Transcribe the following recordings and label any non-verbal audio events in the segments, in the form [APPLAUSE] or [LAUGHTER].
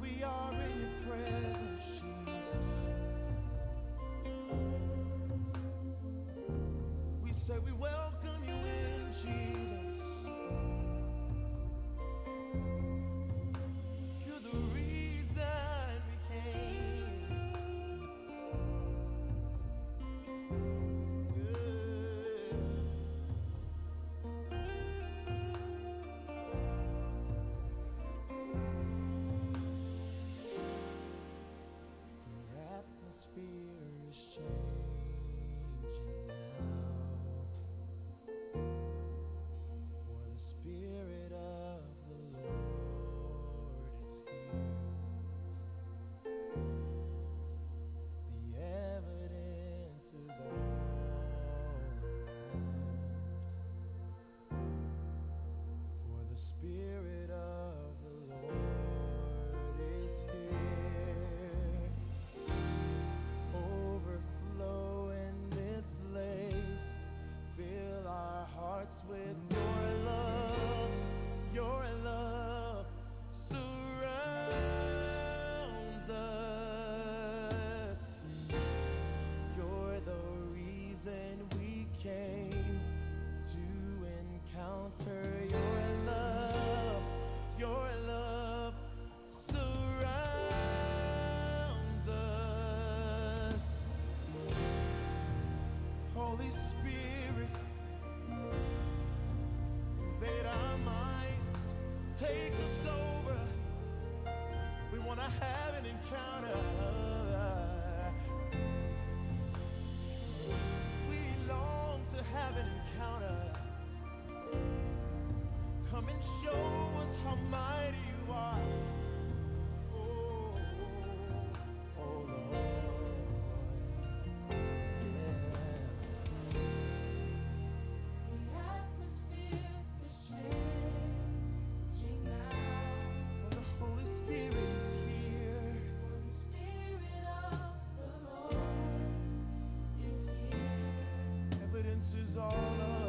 We are in your presence, Jesus. We say we will. counter. fences all up.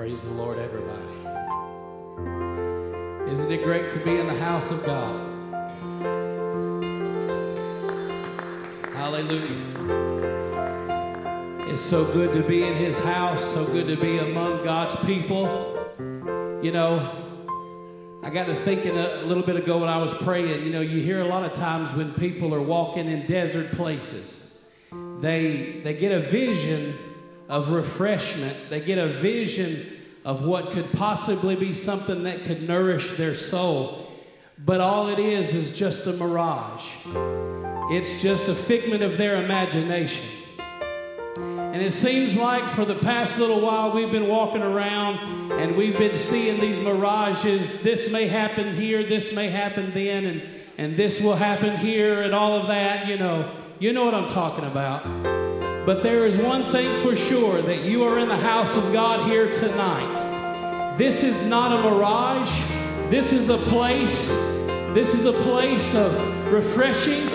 Praise the Lord, everybody. Isn't it great to be in the house of God? Hallelujah. It's so good to be in His house, so good to be among God's people. You know, I got to thinking a little bit ago when I was praying, you know, you hear a lot of times when people are walking in desert places, they, they get a vision of refreshment. They get a vision of what could possibly be something that could nourish their soul. But all it is is just a mirage, it's just a figment of their imagination. And it seems like for the past little while we've been walking around and we've been seeing these mirages. This may happen here, this may happen then, and, and this will happen here, and all of that, you know. You know what I'm talking about. But there is one thing for sure that you are in the house of God here tonight. This is not a mirage. This is a place. This is a place of refreshing.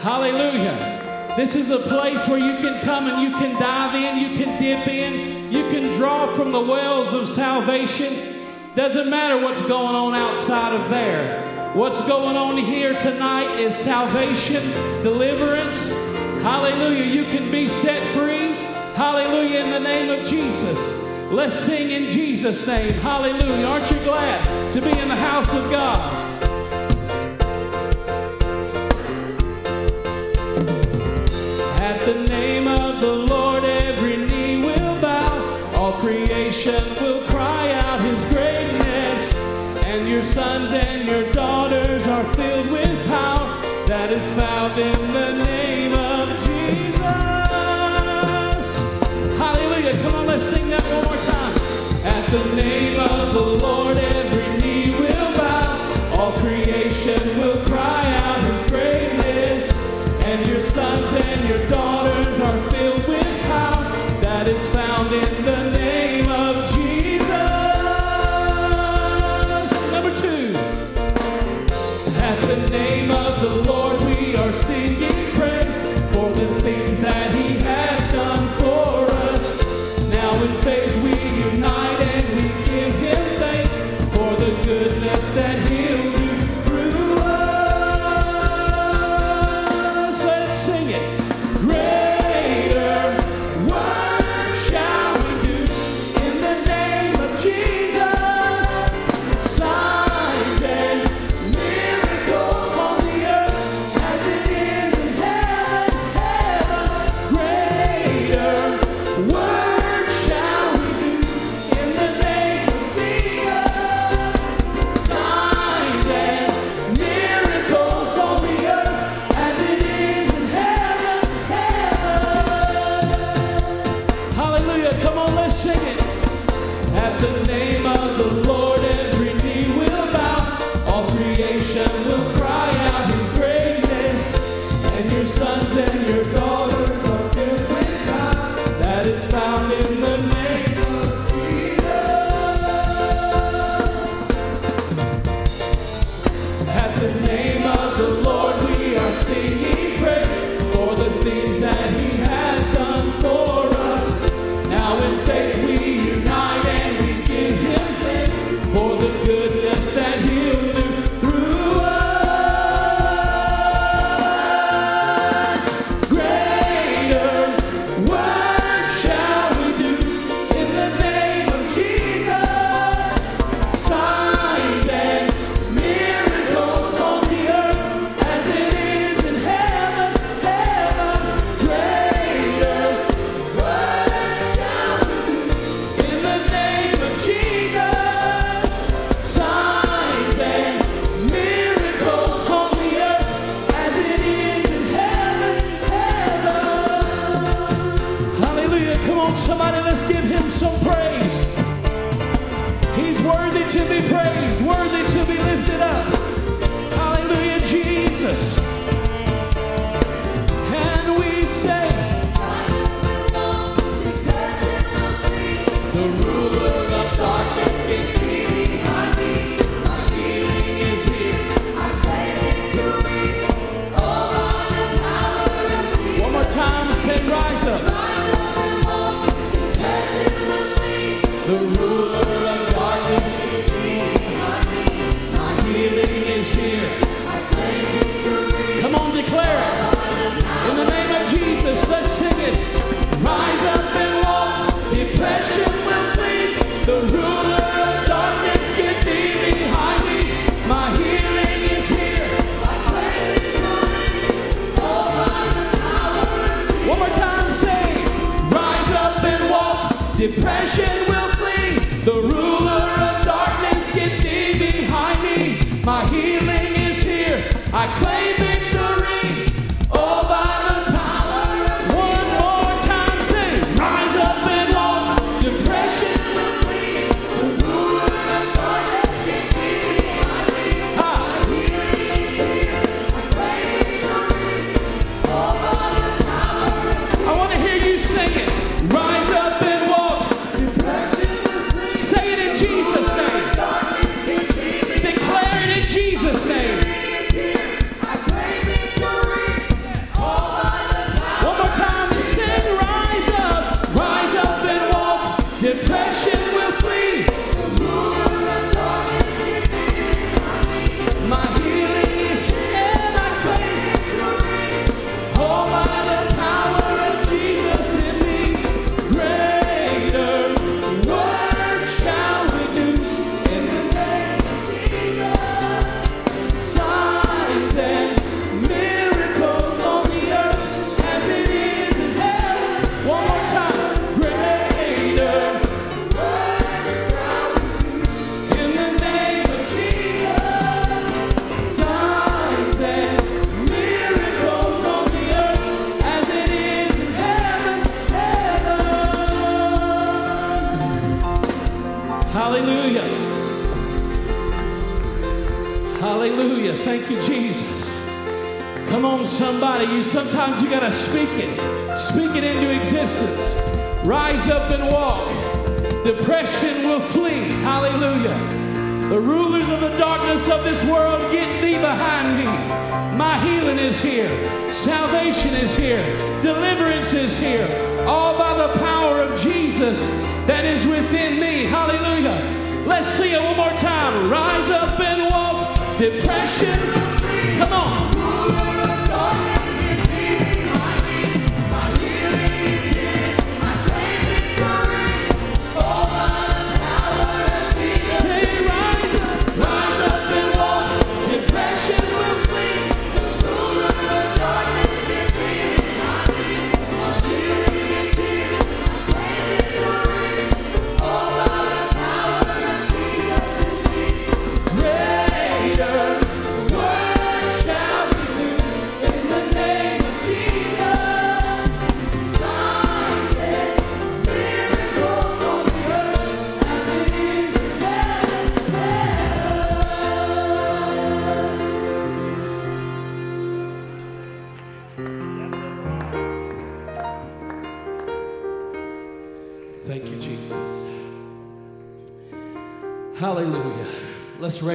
Hallelujah. This is a place where you can come and you can dive in, you can dip in, you can draw from the wells of salvation. Doesn't matter what's going on outside of there. What's going on here tonight is salvation, deliverance. Hallelujah. You can be set free. Hallelujah in the name of Jesus. Let's sing in Jesus' name. Hallelujah. Aren't you glad to be in the house of God? At the name of the Lord,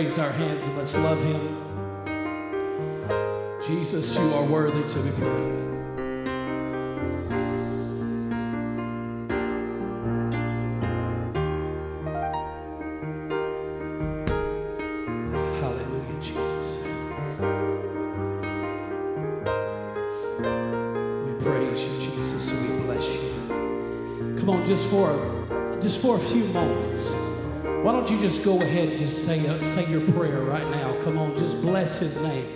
raise our hands and let's love him. Jesus, you are worthy to be praised. Hallelujah, Jesus. We praise you, Jesus, we bless you. Come on, just for just for a few moments. Don't you just go ahead and just say uh, say your prayer right now? Come on, just bless His name.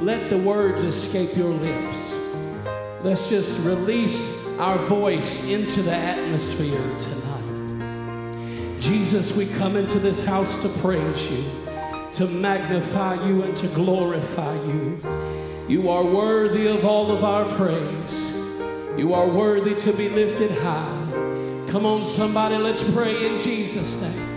Let the words escape your lips. Let's just release our voice into the atmosphere tonight. Jesus, we come into this house to praise you, to magnify you, and to glorify you. You are worthy of all of our praise. You are worthy to be lifted high. Come on, somebody, let's pray in Jesus' name.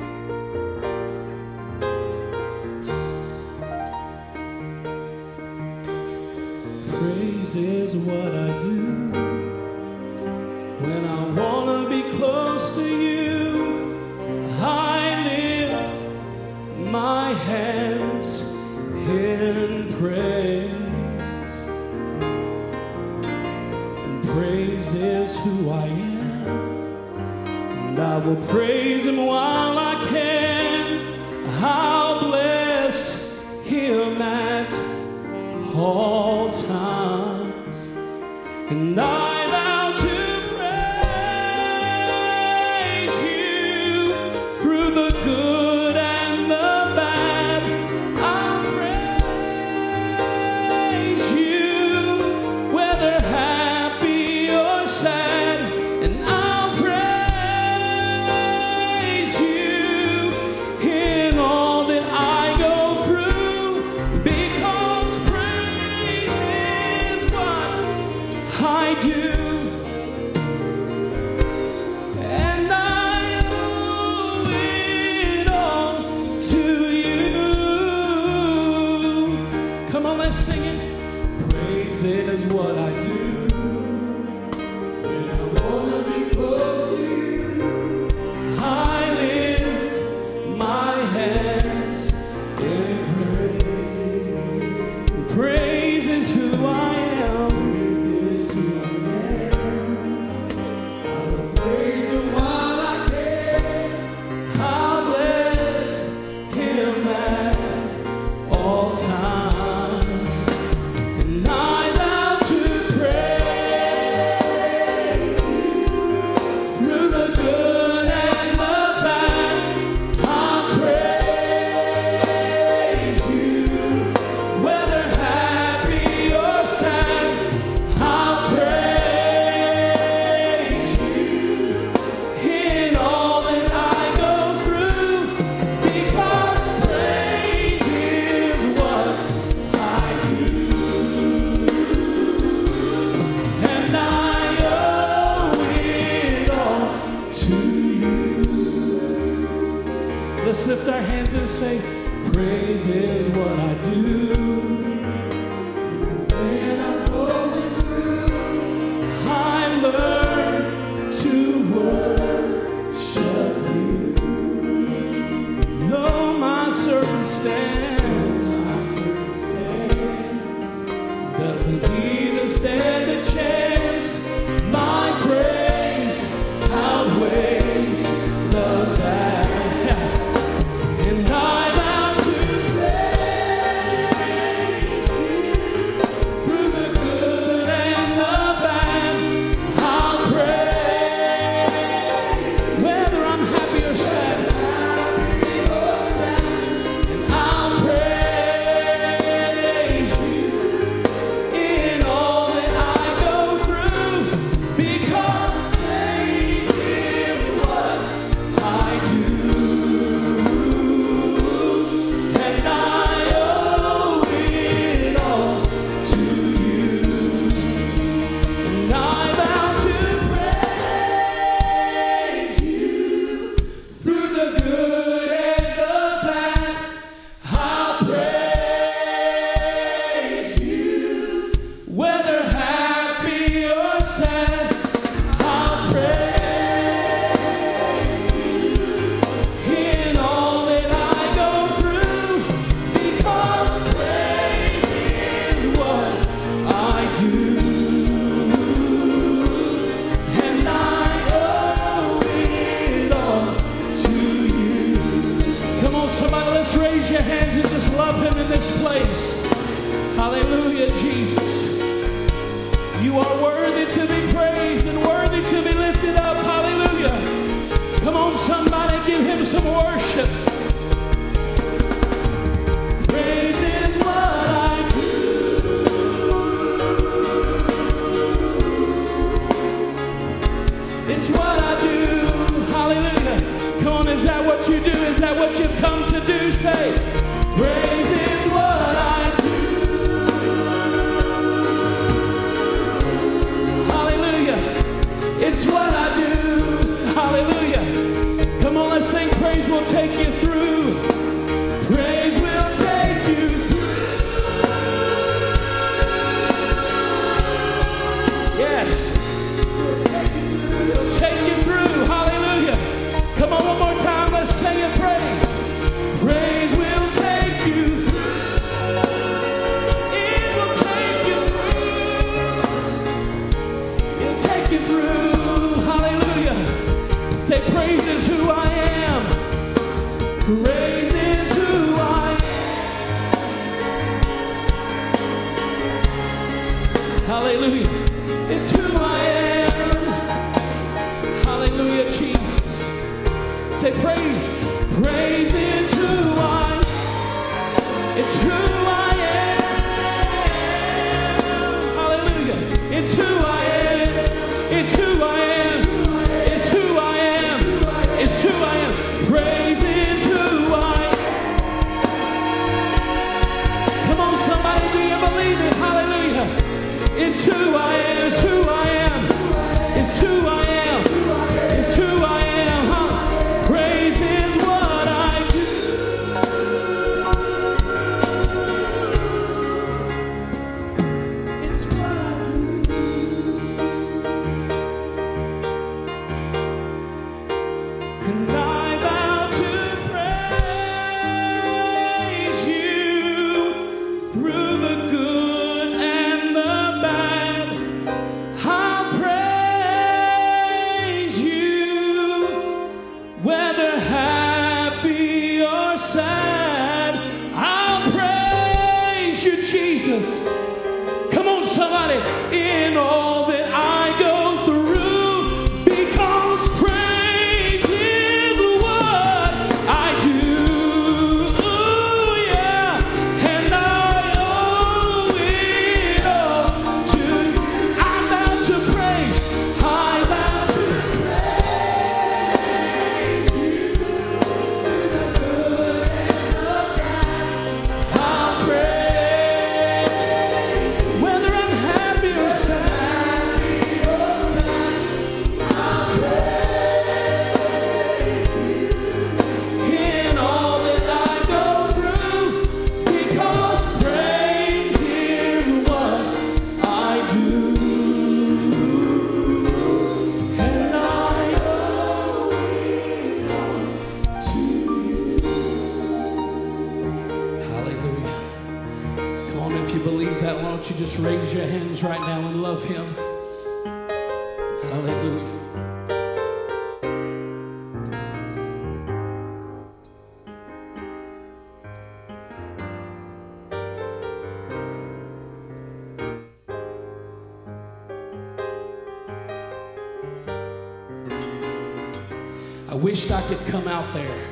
I wished I could come out there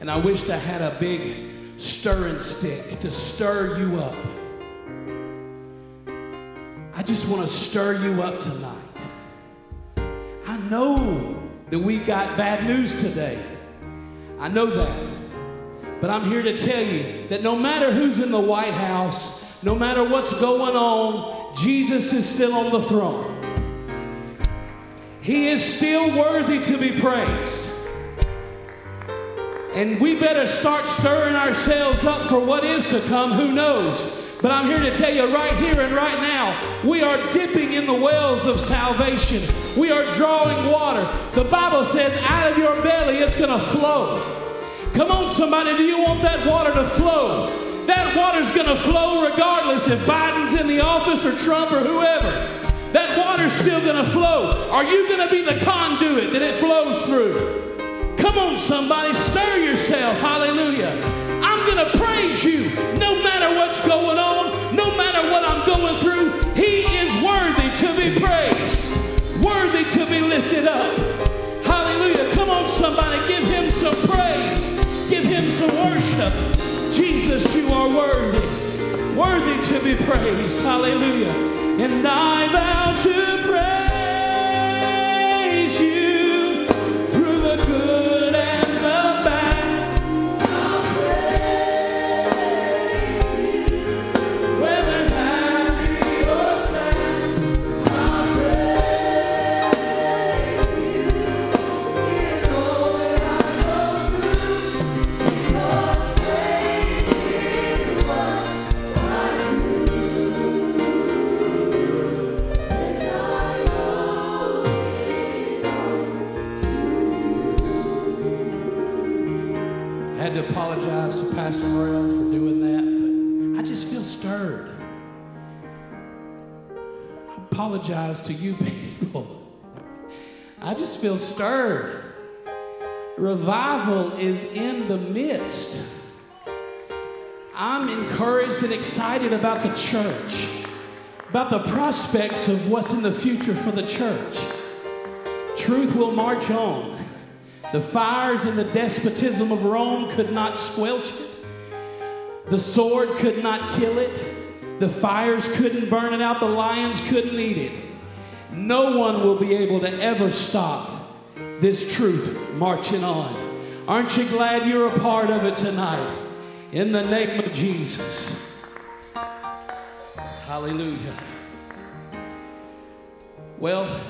and I wished I had a big stirring stick to stir you up. I just want to stir you up tonight. I know that we got bad news today. I know that. But I'm here to tell you that no matter who's in the White House, no matter what's going on, Jesus is still on the throne. He is still worthy to be praised. And we better start stirring ourselves up for what is to come. Who knows? But I'm here to tell you right here and right now, we are dipping in the wells of salvation. We are drawing water. The Bible says, out of your belly it's going to flow. Come on, somebody, do you want that water to flow? That water's going to flow regardless if Biden's in the office or Trump or whoever. That water's still going to flow. Are you going to be the conduit that it flows through? Come on, somebody, stir yourself. Hallelujah. I'm going to praise you no matter what's going on, no matter what I'm going through. He is worthy to be praised, worthy to be lifted up. Hallelujah. Come on, somebody, give him some praise, give him some worship. Jesus, you are worthy, worthy to be praised. Hallelujah. And I vow to praise you through the good apologize to you [LAUGHS] people. I just feel stirred. Revival is in the midst. I'm encouraged and excited about the church, about the prospects of what's in the future for the church. Truth will march on. The fires and the despotism of Rome could not squelch it. The sword could not kill it. The fires couldn't burn it out. The lions couldn't eat it. No one will be able to ever stop this truth marching on. Aren't you glad you're a part of it tonight? In the name of Jesus. Hallelujah. Well,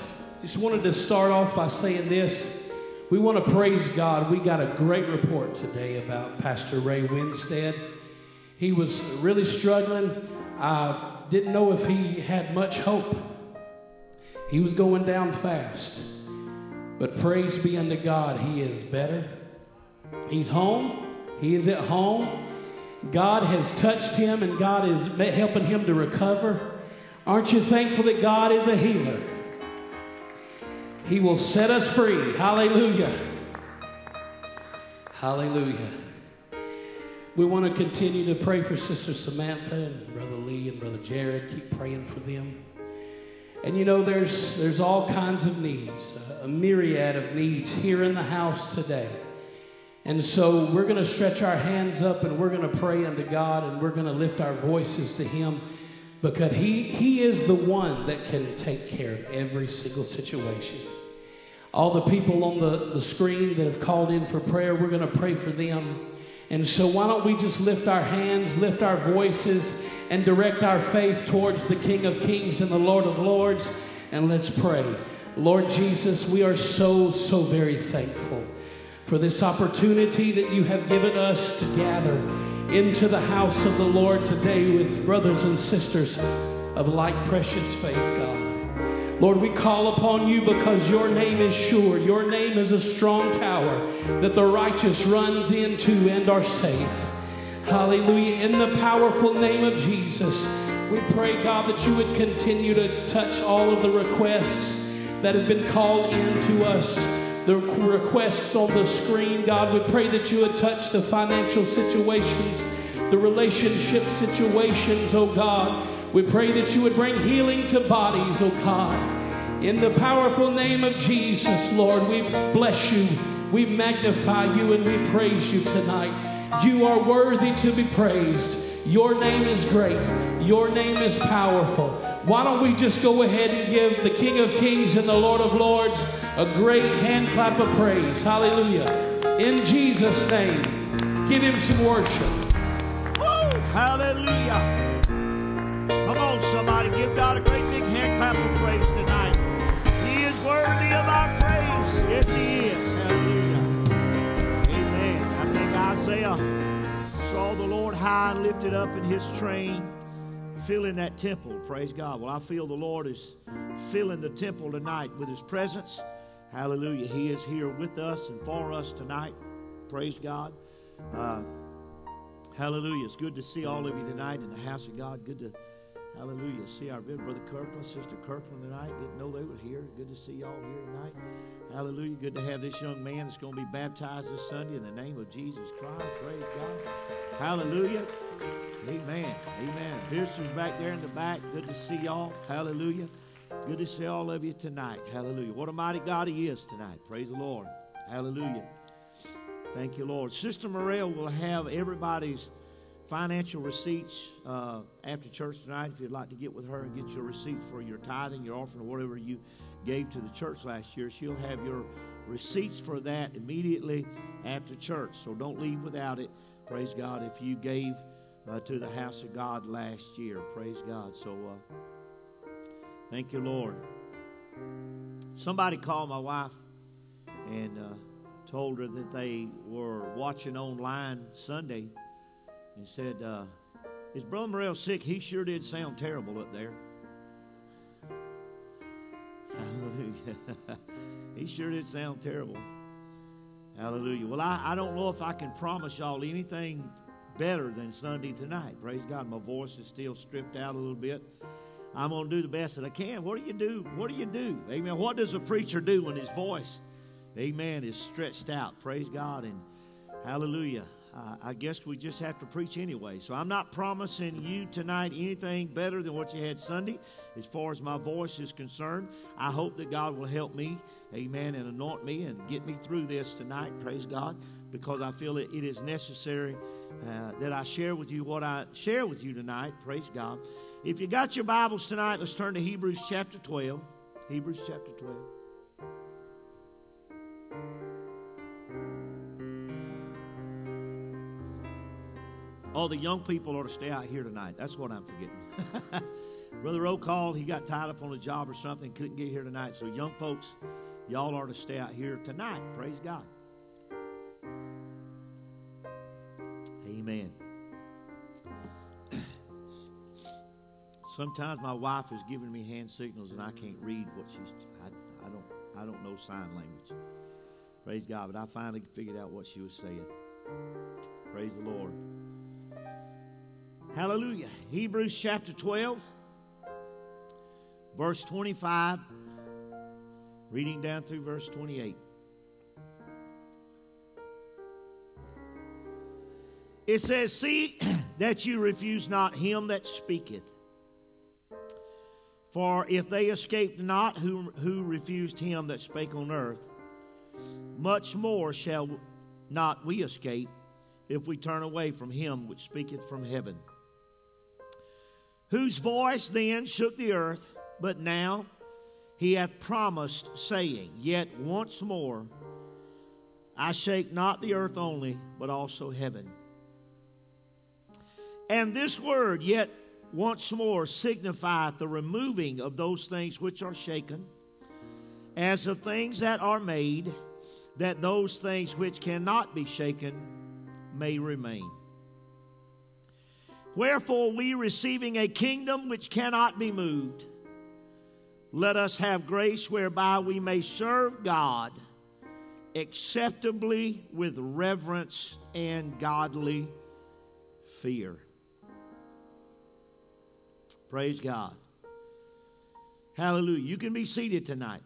just wanted to start off by saying this. We want to praise God. We got a great report today about Pastor Ray Winstead. He was really struggling. I didn't know if he had much hope. He was going down fast. But praise be unto God, he is better. He's home. He is at home. God has touched him and God is helping him to recover. Aren't you thankful that God is a healer? He will set us free. Hallelujah. Hallelujah. We want to continue to pray for Sister Samantha and Brother Lee and Brother Jared. Keep praying for them. And you know, there's, there's all kinds of needs, a, a myriad of needs here in the house today. And so we're going to stretch our hands up and we're going to pray unto God and we're going to lift our voices to Him because he, he is the one that can take care of every single situation. All the people on the, the screen that have called in for prayer, we're going to pray for them. And so, why don't we just lift our hands, lift our voices, and direct our faith towards the King of Kings and the Lord of Lords, and let's pray. Lord Jesus, we are so, so very thankful for this opportunity that you have given us to gather into the house of the Lord today with brothers and sisters of like precious faith, God. Lord, we call upon you because your name is sure. Your name is a strong tower that the righteous runs into and are safe. Hallelujah. In the powerful name of Jesus, We pray, God, that you would continue to touch all of the requests that have been called in to us. The requests on the screen, God, we pray that you would touch the financial situations, the relationship situations, oh God. We pray that you would bring healing to bodies, oh God. In the powerful name of Jesus, Lord, we bless you, we magnify you, and we praise you tonight. You are worthy to be praised. Your name is great. Your name is powerful. Why don't we just go ahead and give the King of Kings and the Lord of Lords a great hand clap of praise? Hallelujah. In Jesus' name, give him some worship. Woo! Hallelujah. Give God a great big hand clap of praise tonight. He is worthy of our praise. Yes, He is. Hallelujah. Amen. I think Isaiah saw the Lord high and lifted up in His train, filling that temple. Praise God. Well, I feel the Lord is filling the temple tonight with His presence. Hallelujah. He is here with us and for us tonight. Praise God. Uh, hallelujah. It's good to see all of you tonight in the house of God. Good to Hallelujah. See our good brother Kirkland, sister Kirkland tonight. Didn't know they were here. Good to see y'all here tonight. Hallelujah. Good to have this young man that's going to be baptized this Sunday in the name of Jesus Christ. Praise God. Hallelujah. Amen. Amen. Pierce's back there in the back. Good to see y'all. Hallelujah. Good to see all of you tonight. Hallelujah. What a mighty God He is tonight. Praise the Lord. Hallelujah. Thank you, Lord. Sister Morel will have everybody's financial receipts uh, after church tonight if you'd like to get with her and get your receipts for your tithing, your offering, or whatever you gave to the church last year. She'll have your receipts for that immediately after church. So don't leave without it. Praise God if you gave uh, to the house of God last year. Praise God. So uh, thank you, Lord. Somebody called my wife and uh, told her that they were watching online Sunday and said, uh, Is Brother Morrell sick? He sure did sound terrible up there. [LAUGHS] Hallelujah. [LAUGHS] he sure did sound terrible. Hallelujah. Well, I, I don't know if I can promise y'all anything better than Sunday tonight. Praise God. My voice is still stripped out a little bit. I'm going to do the best that I can. What do you do? What do you do? Amen. What does a preacher do when his voice, amen, is stretched out? Praise God. And hallelujah I guess we just have to preach anyway. So I'm not promising you tonight anything better than what you had Sunday as far as my voice is concerned. I hope that God will help me, amen, and anoint me and get me through this tonight, praise God, because I feel that it is necessary uh, that I share with you what I share with you tonight, praise God. If you got your Bibles tonight, let's turn to Hebrews chapter 12. Hebrews chapter 12. Oh, the young people ought to stay out here tonight. That's what I'm forgetting. [LAUGHS] Brother Rowe called. He got tied up on a job or something, couldn't get here tonight. So, young folks, y'all are to stay out here tonight. Praise God. Amen. [CLEARS THROAT] Sometimes my wife is giving me hand signals and I can't read what she's. I, I don't. I don't know sign language. Praise God. But I finally figured out what she was saying. Praise the Lord. Hallelujah. Hebrews chapter 12, verse 25, reading down through verse 28. It says, See [CLEARS THROAT] that you refuse not him that speaketh. For if they escaped not who, who refused him that spake on earth, much more shall not we escape if we turn away from him which speaketh from heaven whose voice then shook the earth, but now he hath promised, saying, Yet once more I shake not the earth only, but also heaven. And this word, yet once more, signifieth the removing of those things which are shaken, as of things that are made, that those things which cannot be shaken may remain. Wherefore, we receiving a kingdom which cannot be moved, let us have grace whereby we may serve God acceptably with reverence and godly fear. Praise God. Hallelujah. You can be seated tonight.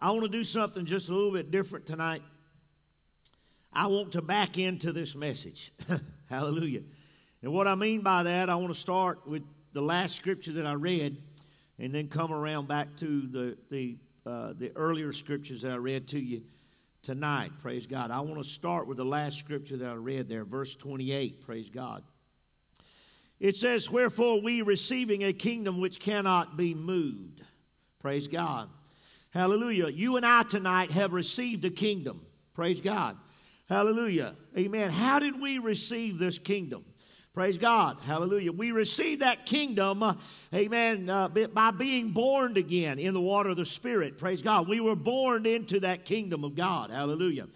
I want to do something just a little bit different tonight. I want to back into this message. [LAUGHS] Hallelujah. And what I mean by that, I want to start with the last scripture that I read and then come around back to the, the, uh, the earlier scriptures that I read to you tonight. Praise God. I want to start with the last scripture that I read there, verse 28. Praise God. It says, Wherefore we receiving a kingdom which cannot be moved. Praise God. Hallelujah. You and I tonight have received a kingdom. Praise God. Hallelujah. Amen. How did we receive this kingdom? Praise God. Hallelujah. We received that kingdom, amen, uh, by being born again in the water of the Spirit. Praise God. We were born into that kingdom of God. Hallelujah.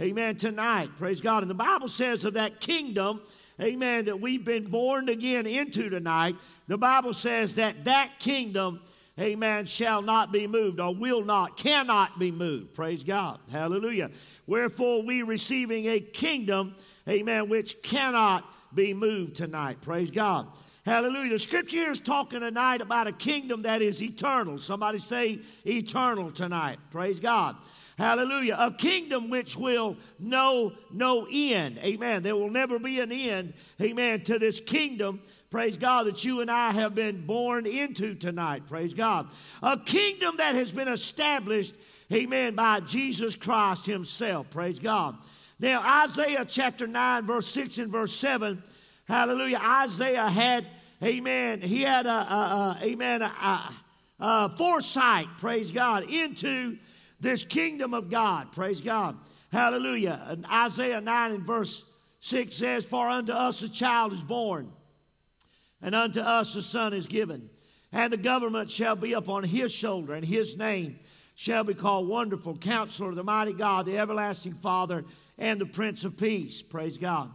Amen. Tonight, praise God. And the Bible says of that kingdom, amen, that we've been born again into tonight, the Bible says that that kingdom amen, shall not be moved or will not, cannot be moved. Praise God. Hallelujah. Wherefore we receiving a kingdom, amen, which cannot be moved tonight. Praise God. Hallelujah. The scripture here is talking tonight about a kingdom that is eternal. Somebody say eternal tonight. Praise God. Hallelujah. A kingdom which will know no end. Amen. There will never be an end. Amen. To this kingdom praise God, that you and I have been born into tonight. Praise God. A kingdom that has been established, amen, by Jesus Christ Himself. Praise God. Now, Isaiah chapter 9, verse 6 and verse 7, hallelujah. Isaiah had, amen, he had a, a, a amen, a, a foresight, praise God, into this kingdom of God. Praise God. Hallelujah. And Isaiah 9 and verse 6 says, For unto us a child is born and unto us a son is given. And the government shall be upon his shoulder, and his name shall be called Wonderful Counselor, the Mighty God, the Everlasting Father, and the Prince of Peace. Praise God.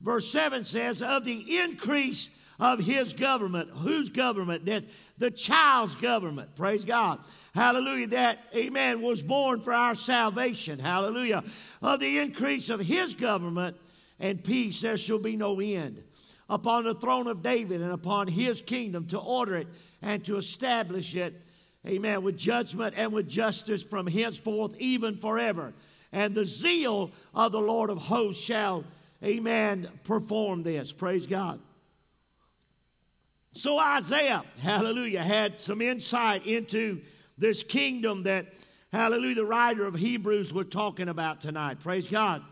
Verse 7 says, Of the increase of his government. Whose government? That the child's government. Praise God. Hallelujah. That, amen, was born for our salvation. Hallelujah. Of the increase of his government and peace, there shall be no end upon the throne of David and upon his kingdom to order it and to establish it, amen, with judgment and with justice from henceforth, even forever. And the zeal of the Lord of hosts shall, amen, perform this. Praise God. So Isaiah, hallelujah, had some insight into this kingdom that, hallelujah, the writer of Hebrews was talking about tonight. Praise God.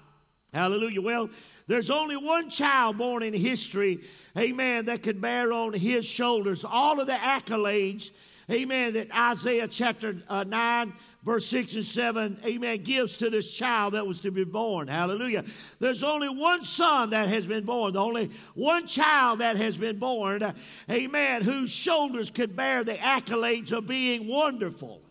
Hallelujah. Well, there's only one child born in history, amen, that could bear on his shoulders all of the accolades, amen, that Isaiah chapter uh, 9, verse 6 and 7, amen, gives to this child that was to be born. Hallelujah. There's only one son that has been born, the only one child that has been born, amen, whose shoulders could bear the accolades of being wonderful.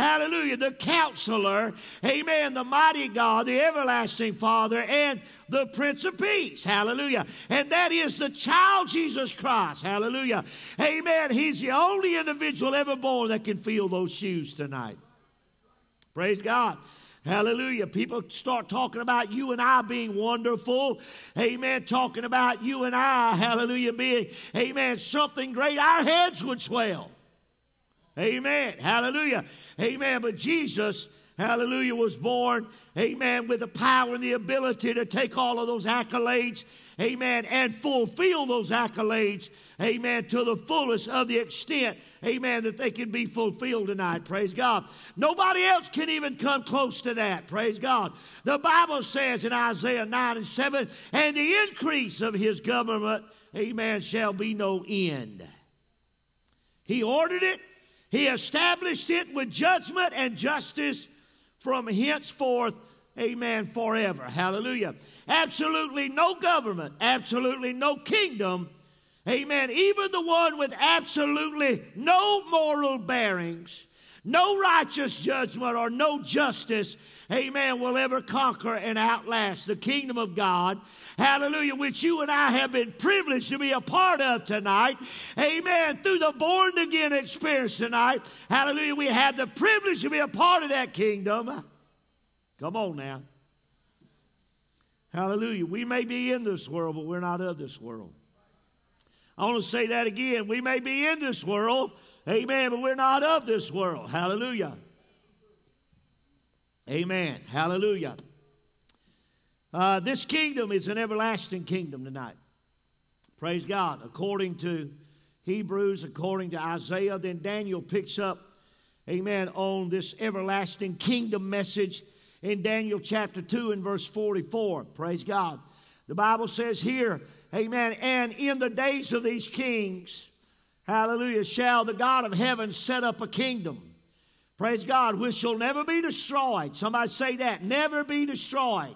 Hallelujah. The counselor. Amen. The mighty God, the everlasting Father, and the Prince of Peace. Hallelujah. And that is the child Jesus Christ. Hallelujah. Amen. He's the only individual ever born that can feel those shoes tonight. Praise God. Hallelujah. People start talking about you and I being wonderful. Amen. Talking about you and I, hallelujah, being, amen, something great. Our heads would swell. Amen. Hallelujah. Amen. But Jesus, hallelujah, was born, amen, with the power and the ability to take all of those accolades, amen, and fulfill those accolades, amen, to the fullest of the extent, amen, that they can be fulfilled tonight. Praise God. Nobody else can even come close to that. Praise God. The Bible says in Isaiah 9 and 7, and the increase of his government, amen, shall be no end. He ordered it. He established it with judgment and justice from henceforth, amen, forever. Hallelujah. Absolutely no government, absolutely no kingdom, amen, even the one with absolutely no moral bearings, no righteous judgment, or no justice, amen, will ever conquer and outlast the kingdom of God hallelujah, which you and I have been privileged to be a part of tonight. Amen. Through the born again experience tonight, hallelujah, we had the privilege to be a part of that kingdom. Come on now. Hallelujah. We may be in this world, but we're not of this world. I want to say that again. We may be in this world, amen, but we're not of this world. Hallelujah. Amen. Hallelujah. Uh, this kingdom is an everlasting kingdom tonight. Praise God. According to Hebrews, according to Isaiah, then Daniel picks up, amen, on this everlasting kingdom message in Daniel chapter 2 and verse 44. Praise God. The Bible says here, amen, and in the days of these kings, hallelujah, shall the God of heaven set up a kingdom. Praise God, which shall never be destroyed. Somebody say that, never be destroyed.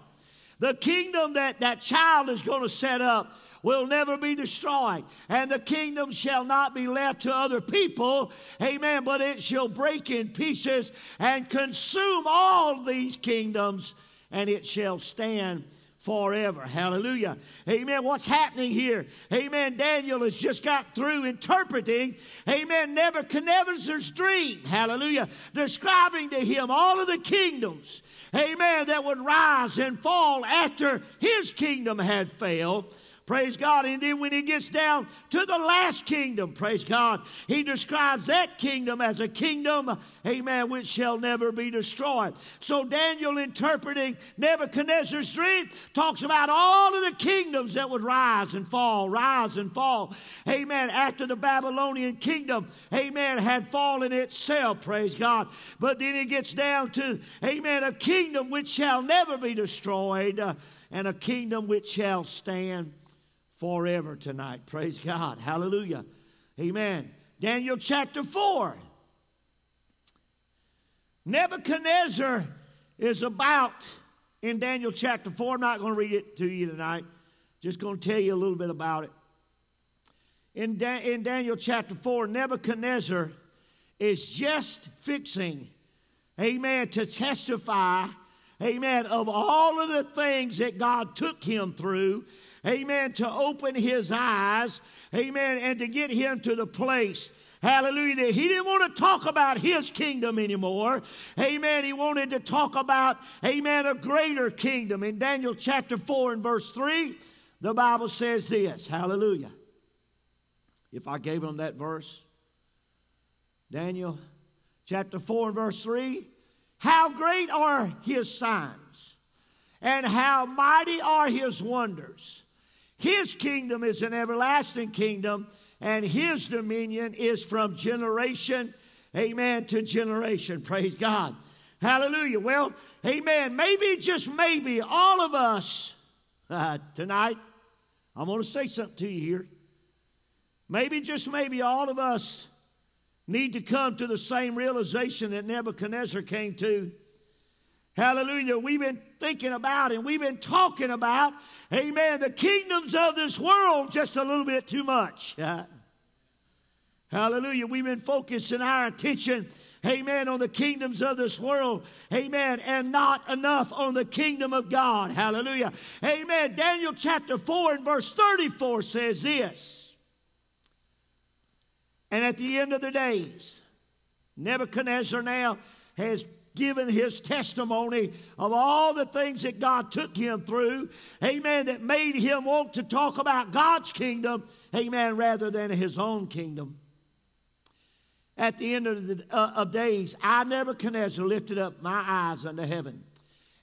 The kingdom that that child is going to set up will never be destroyed. And the kingdom shall not be left to other people. Amen. But it shall break in pieces and consume all these kingdoms, and it shall stand forever. Hallelujah. Amen. What's happening here? Amen. Daniel has just got through interpreting, amen, Nebuchadnezzar's dream. Hallelujah. Describing to him all of the kingdoms, amen, that would rise and fall after his kingdom had failed. Praise God. And then when he gets down to the last kingdom, praise God, he describes that kingdom as a kingdom, amen, which shall never be destroyed. So Daniel interpreting Nebuchadnezzar's dream talks about all of the kingdoms that would rise and fall, rise and fall. Amen. After the Babylonian kingdom, amen, had fallen itself, praise God. But then he gets down to, amen, a kingdom which shall never be destroyed uh, and a kingdom which shall stand forever tonight. Praise God. Hallelujah. Amen. Daniel chapter 4. Nebuchadnezzar is about in Daniel chapter 4. I'm not going to read it to you tonight, just going to tell you a little bit about it. In, da- in Daniel chapter 4, Nebuchadnezzar is just fixing, amen, to testify, amen, of all of the things that God took him through amen, to open his eyes, amen, and to get him to the place Hallelujah. He didn't want to talk about his kingdom anymore. Amen. He wanted to talk about, amen, a greater kingdom. In Daniel chapter 4 and verse 3, the Bible says this. Hallelujah. If I gave him that verse, Daniel chapter 4 and verse 3, how great are his signs, and how mighty are his wonders. His kingdom is an everlasting kingdom, and his dominion is from generation, amen, to generation. Praise God. Hallelujah. Well, amen. Maybe, just maybe, all of us uh, [LAUGHS] tonight, I'm going to say something to you here. Maybe, just maybe, all of us need to come to the same realization that Nebuchadnezzar came to Hallelujah. We've been thinking about and we've been talking about, amen, the kingdoms of this world just a little bit too much. [LAUGHS] Hallelujah. We've been focusing our attention, amen, on the kingdoms of this world, amen, and not enough on the kingdom of God. Hallelujah. Amen. Daniel chapter 4 and verse 34 says this. And at the end of the days, Nebuchadnezzar now has given his testimony of all the things that God took him through, amen, that made him want to talk about God's kingdom, amen, rather than his own kingdom. At the end of, the, uh, of days, I, Nebuchadnezzar, lifted up my eyes unto heaven,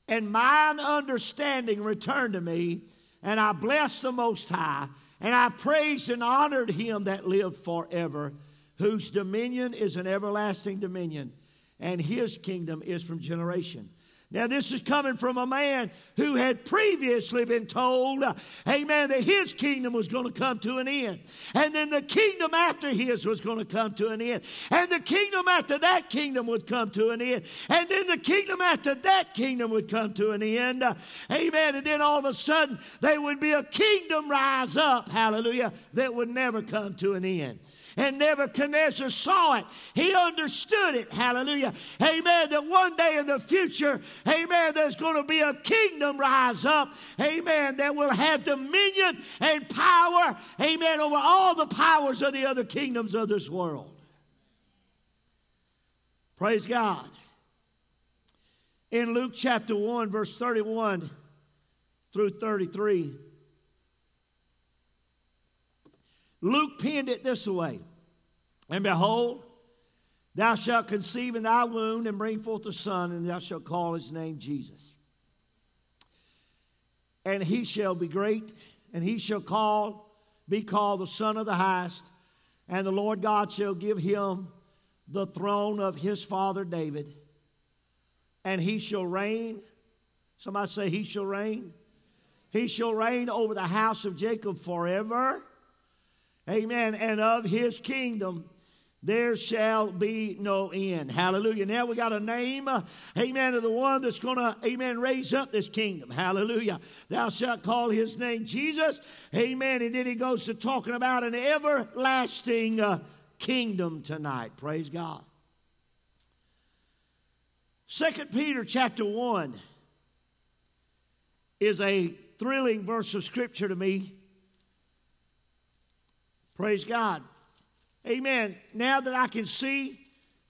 and mine understanding returned to me, and I blessed the Most High, and I praised and honored him that lived forever, whose dominion is an everlasting dominion and his kingdom is from generation. Now, this is coming from a man who had previously been told, amen, that his kingdom was going to come to an end. And then the kingdom after his was going to come to an end. And the kingdom after that kingdom would come to an end. And then the kingdom after that kingdom would come to an end. Amen. And then all of a sudden, there would be a kingdom rise up, hallelujah, that would never come to an end. And Nebuchadnezzar saw it. He understood it. Hallelujah. Amen. That one day in the future, amen, there's going to be a kingdom rise up. Amen. That will have dominion and power. Amen. Over all the powers of the other kingdoms of this world. Praise God. In Luke chapter 1, verse 31, through 33. Luke penned it this way And behold, thou shalt conceive in thy womb and bring forth a son, and thou shalt call his name Jesus. And he shall be great, and he shall call, be called the Son of the Highest, and the Lord God shall give him the throne of his father David, and he shall reign. Somebody say, He shall reign. He shall reign over the house of Jacob forever Amen. And of his kingdom there shall be no end. Hallelujah. Now we got a name, uh, amen, of the one that's going to, amen, raise up this kingdom. Hallelujah. Thou shalt call his name Jesus. Amen. And then he goes to talking about an everlasting uh, kingdom tonight. Praise God. Second Peter chapter 1 is a thrilling verse of scripture to me. Praise God. Amen. Now that I can see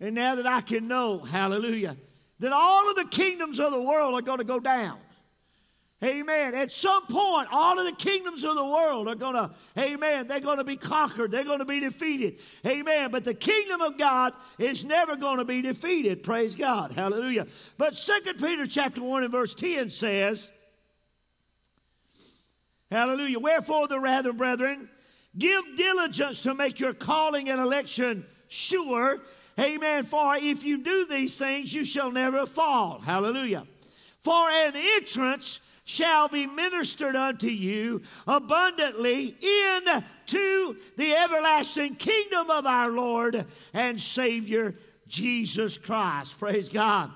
and now that I can know, hallelujah, that all of the kingdoms of the world are going to go down. Amen. At some point, all of the kingdoms of the world are going to, amen, they're going to be conquered. They're going to be defeated. Amen. But the kingdom of God is never going to be defeated. Praise God. Hallelujah. But Second Peter chapter 1 and verse 10 says, Hallelujah. Wherefore the rather, brethren, Give diligence to make your calling and election sure. Amen. For if you do these things, you shall never fall. Hallelujah. For an entrance shall be ministered unto you abundantly into the everlasting kingdom of our Lord and Savior Jesus Christ. Praise God.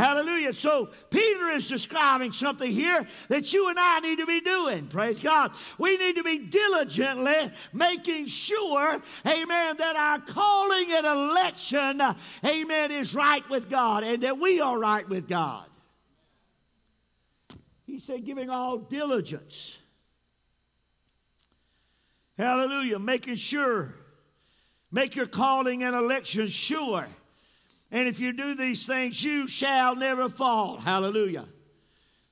Hallelujah. So Peter is describing something here that you and I need to be doing. Praise God. We need to be diligently making sure, amen, that our calling and election, amen, is right with God and that we are right with God. He said, giving all diligence. Hallelujah. Making sure. Make your calling and election sure. And if you do these things, you shall never fall. Hallelujah.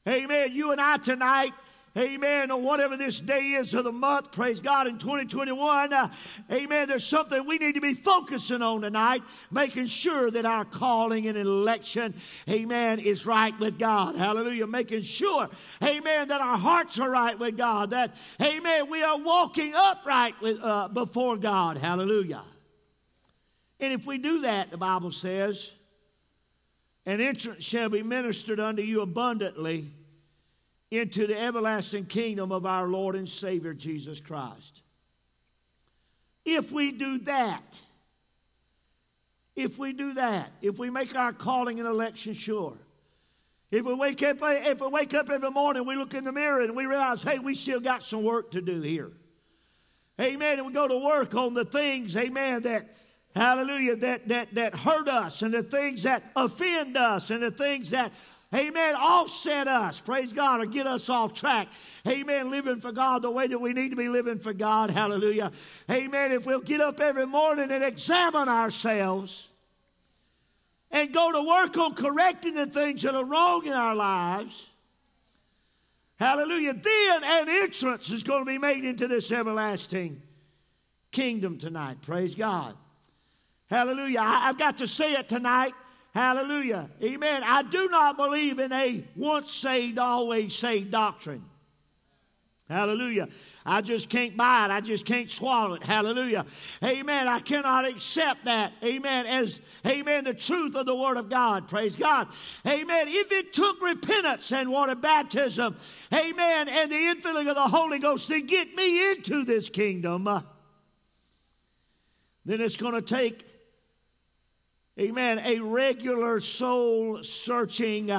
Amen. You and I tonight, amen, or whatever this day is of the month, praise God, in 2021, uh, amen, there's something we need to be focusing on tonight, making sure that our calling and election, amen, is right with God. Hallelujah. Making sure, amen, that our hearts are right with God, that, amen, we are walking upright with, uh, before God. Hallelujah. And if we do that, the Bible says, an entrance shall be ministered unto you abundantly into the everlasting kingdom of our Lord and Savior Jesus Christ. If we do that, if we do that, if we make our calling and election sure, if we wake up, if we wake up every morning, we look in the mirror and we realize, hey, we still got some work to do here. Amen. And we go to work on the things, amen, that hallelujah, that, that, that hurt us and the things that offend us and the things that, amen, offset us, praise God, or get us off track. Amen, living for God the way that we need to be living for God, hallelujah. Amen, if we'll get up every morning and examine ourselves and go to work on correcting the things that are wrong in our lives, hallelujah, then an entrance is going to be made into this everlasting kingdom tonight, praise God. Hallelujah. I, have got to say it tonight. Hallelujah. Amen. I do not believe in a once saved, always saved doctrine. Hallelujah. I just can't buy it. I just can't swallow it. Hallelujah. Amen. I cannot accept that. Amen. As, amen, the truth of the Word of God. Praise God. Amen. If it took repentance and water baptism, amen, and the infilling of the Holy Ghost to get me into this kingdom, uh, then it's going to take amen, a regular soul searching.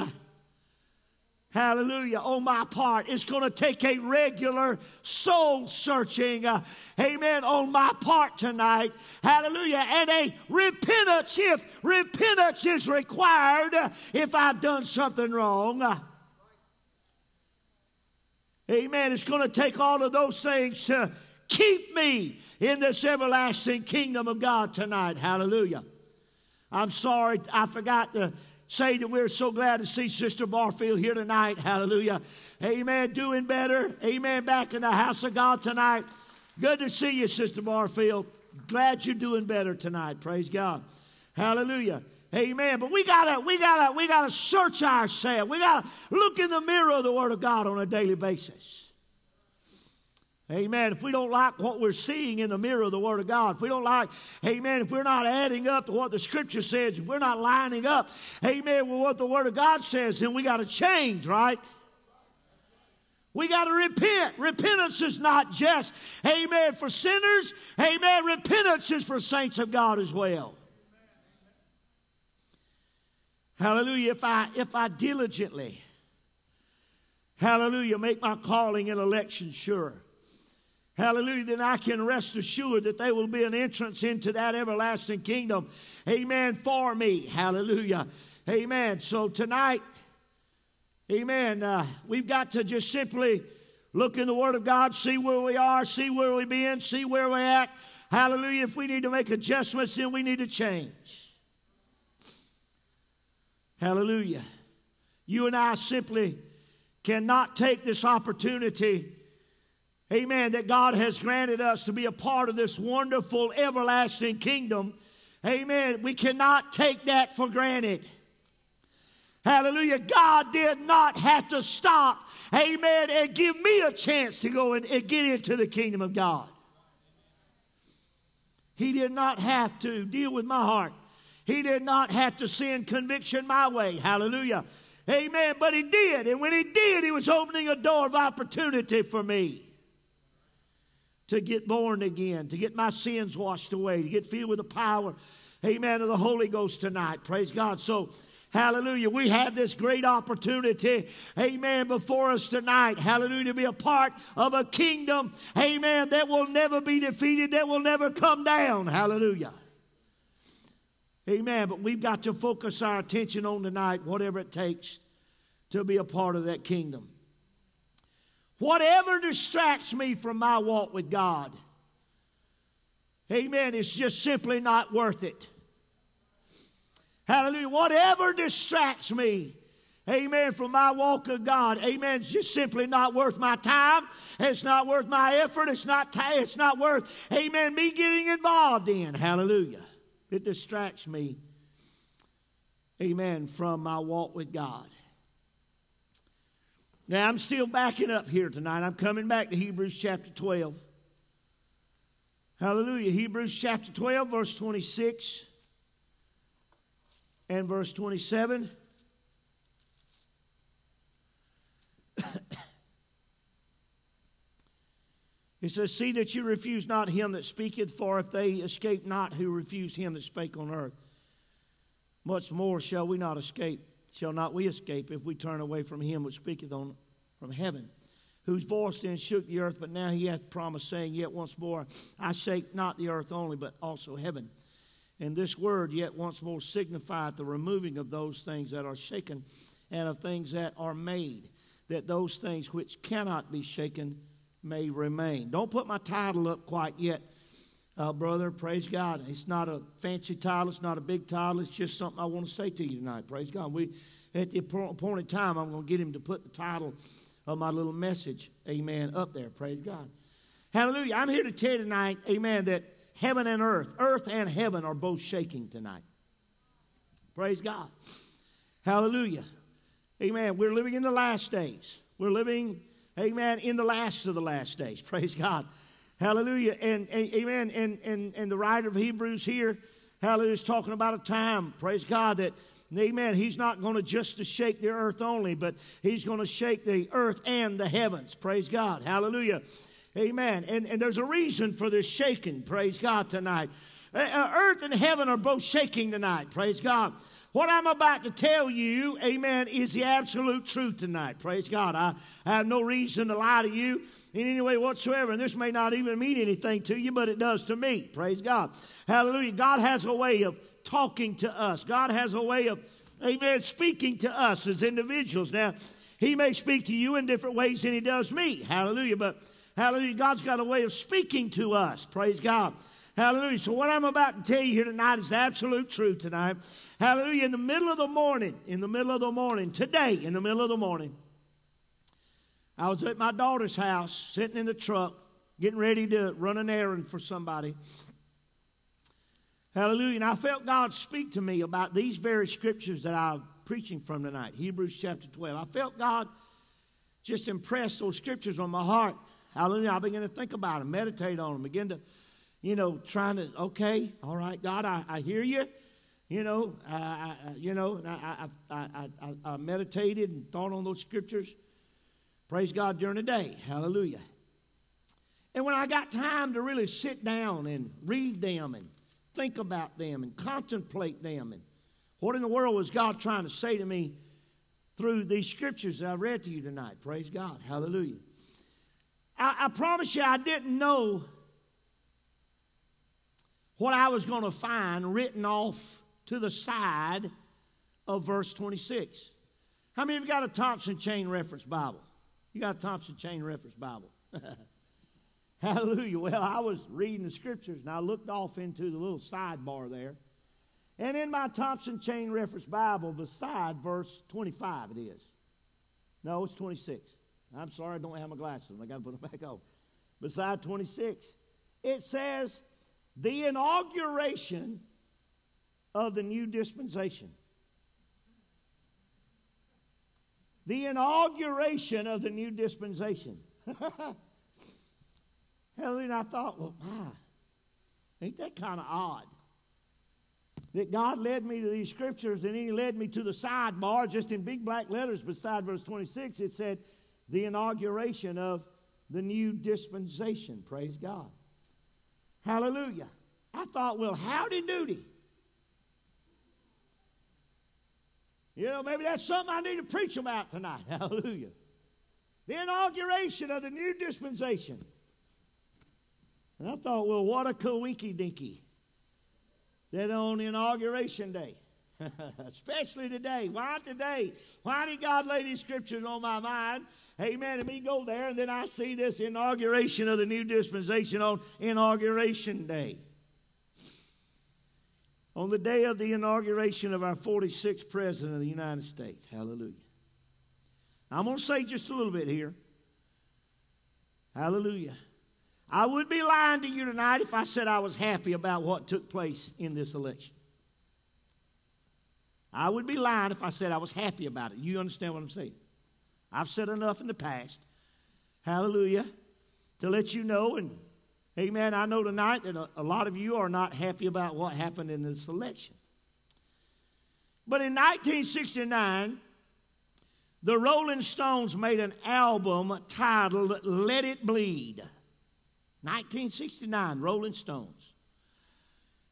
Hallelujah. On my part, it's going to take a regular soul searching, amen, on my part tonight. Hallelujah. And a repentance, if repentance is required, if I've done something wrong. Amen. It's going to take all of those things to keep me in this everlasting kingdom of God tonight. Hallelujah. I'm sorry, I forgot to say that we're so glad to see Sister Barfield here tonight. Hallelujah. Amen. Doing better. Amen. Back in the house of God tonight. Good to see you, Sister Barfield. Glad you're doing better tonight. Praise God. Hallelujah. Amen. But we gotta, we gotta, we gotta search ourselves. We gotta look in the mirror of the Word of God on a daily basis. Amen. If we don't like what we're seeing in the mirror of the Word of God, if we don't like, amen, if we're not adding up to what the Scripture says, if we're not lining up, amen, with what the Word of God says, then we got to change, right? We got to repent. Repentance is not just, amen, for sinners. Amen. Repentance is for saints of God as well. Hallelujah. If I, if I diligently, hallelujah, make my calling and election sure. Hallelujah. Then I can rest assured that there will be an entrance into that everlasting kingdom. Amen. For me. Hallelujah. Amen. So tonight, amen, uh, we've got to just simply look in the Word of God, see where we are, see where we've been, see where we're at. Hallelujah. If we need to make adjustments, then we need to change. Hallelujah. You and I simply cannot take this opportunity amen, that God has granted us to be a part of this wonderful, everlasting kingdom. Amen. We cannot take that for granted. Hallelujah. God did not have to stop, amen, and give me a chance to go and, and get into the kingdom of God. He did not have to deal with my heart. He did not have to send conviction my way. Hallelujah. Amen. But he did. And when he did, he was opening a door of opportunity for me to get born again, to get my sins washed away, to get filled with the power, amen, of the Holy Ghost tonight. Praise God. So, Hallelujah. We have this great opportunity, amen, before us tonight. Hallelujah. To be a part of a kingdom, amen, that will never be defeated, that will never come down. Hallelujah. Amen. But we've got to focus our attention on tonight, whatever it takes to be a part of that kingdom. Whatever distracts me from my walk with God, amen, it's just simply not worth it. Hallelujah. Whatever distracts me, amen, from my walk with God, amen, it's just simply not worth my time. It's not worth my effort. It's not, t- it's not worth, amen, me getting involved in. Hallelujah. It distracts me, amen, from my walk with God. Now, I'm still backing up here tonight. I'm coming back to Hebrews chapter 12. Hallelujah. Hebrews chapter 12, verse 26 and verse 27. [COUGHS] It says, See that you refuse not him that speaketh, for if they escape not who refuse him that spake on earth, much more shall we not escape shall not we escape if we turn away from him which speaketh on from heaven, whose voice then shook the earth, but now he hath promised, saying, Yet once more I shake not the earth only, but also heaven. And this word yet once more signifieth the removing of those things that are shaken and of things that are made, that those things which cannot be shaken may remain. Don't put my title up quite yet, uh, brother. Praise God. It's not a fancy title, it's not a big title, it's just something I want to say to you tonight. Praise God. We, at the appointed time, I'm going to get him to put the title of my little message, amen, up there. Praise God. Hallelujah. I'm here to tell you tonight, amen, that heaven and earth, earth and heaven are both shaking tonight. Praise God. Hallelujah. Amen. We're living in the last days. We're living, amen, in the last of the last days. [LAUGHS] Praise God. Hallelujah. And, and amen. And, and, and the writer of Hebrews here, hallelujah, is talking about a time, praise God, that Amen. He's not going to just to shake the earth only, but he's going to shake the earth and the heavens. Praise God. Hallelujah. Amen. And, and there's a reason for this shaking. Praise God tonight. Uh, uh, earth and heaven are both shaking tonight. Praise God. What I'm about to tell you, amen, is the absolute truth tonight. Praise God. I, I have no reason to lie to you in any way whatsoever. And this may not even mean anything to you, but it does to me. Praise God. Hallelujah. God has a way of talking to us. God has a way of, amen, speaking to us as individuals. Now, He may speak to you in different ways than He does me. Hallelujah. But, hallelujah, God's got a way of speaking to us. Praise God. Hallelujah. So, what I'm about to tell you here tonight is absolute truth tonight. Hallelujah. In the middle of the morning, in the middle of the morning, today, in the middle of the morning, I was at my daughter's house, sitting in the truck, getting ready to run an errand for somebody. Hallelujah. And I felt God speak to me about these very scriptures that I'm preaching from tonight Hebrews chapter 12. I felt God just impress those scriptures on my heart. Hallelujah. I began to think about them, meditate on them, begin to, you know, trying to, okay, all right, God, I, I hear you. You know, I, I, you know, I, I, I, I meditated and thought on those scriptures. Praise God during the day. Hallelujah. And when I got time to really sit down and read them and think about them and contemplate them and what in the world was God trying to say to me through these scriptures that I read to you tonight? Praise God. Hallelujah. I, I promise you, I didn't know what I was going to find written off to the side of verse 26. How many of you got a Thompson Chain Reference Bible? You got a Thompson Chain Reference Bible. [LAUGHS] Hallelujah. Well, I was reading the scriptures and I looked off into the little sidebar there. And in my Thompson Chain Reference Bible, beside verse 25, it is. No, it's 26. I'm sorry, I don't have my glasses. I got to put them back on. Beside 26, it says, the inauguration of the new dispensation. The inauguration of the new dispensation. [LAUGHS] And I thought, well, my, ain't that kind of odd? That God led me to these scriptures and He led me to the sidebar, just in big black letters beside verse 26. It said, the inauguration of the new dispensation. Praise God. Hallelujah. I thought, well, howdy doody. You know, maybe that's something I need to preach about tonight. [LAUGHS] Hallelujah. The inauguration of the new dispensation. And I thought, well, what a coinky dinky. That on inauguration day, [LAUGHS] especially today. Why today? Why did God lay these scriptures on my mind? Amen. And me go there, and then I see this inauguration of the new dispensation on inauguration day. On the day of the inauguration of our 46th President of the United States. Hallelujah. I'm going to say just a little bit here. Hallelujah. I would be lying to you tonight if I said I was happy about what took place in this election. I would be lying if I said I was happy about it. You understand what I'm saying? I've said enough in the past. Hallelujah. To let you know, and amen, I know tonight that a, a lot of you are not happy about what happened in this election. But in 1969, the Rolling Stones made an album titled Let It Bleed. 1969, Rolling Stones.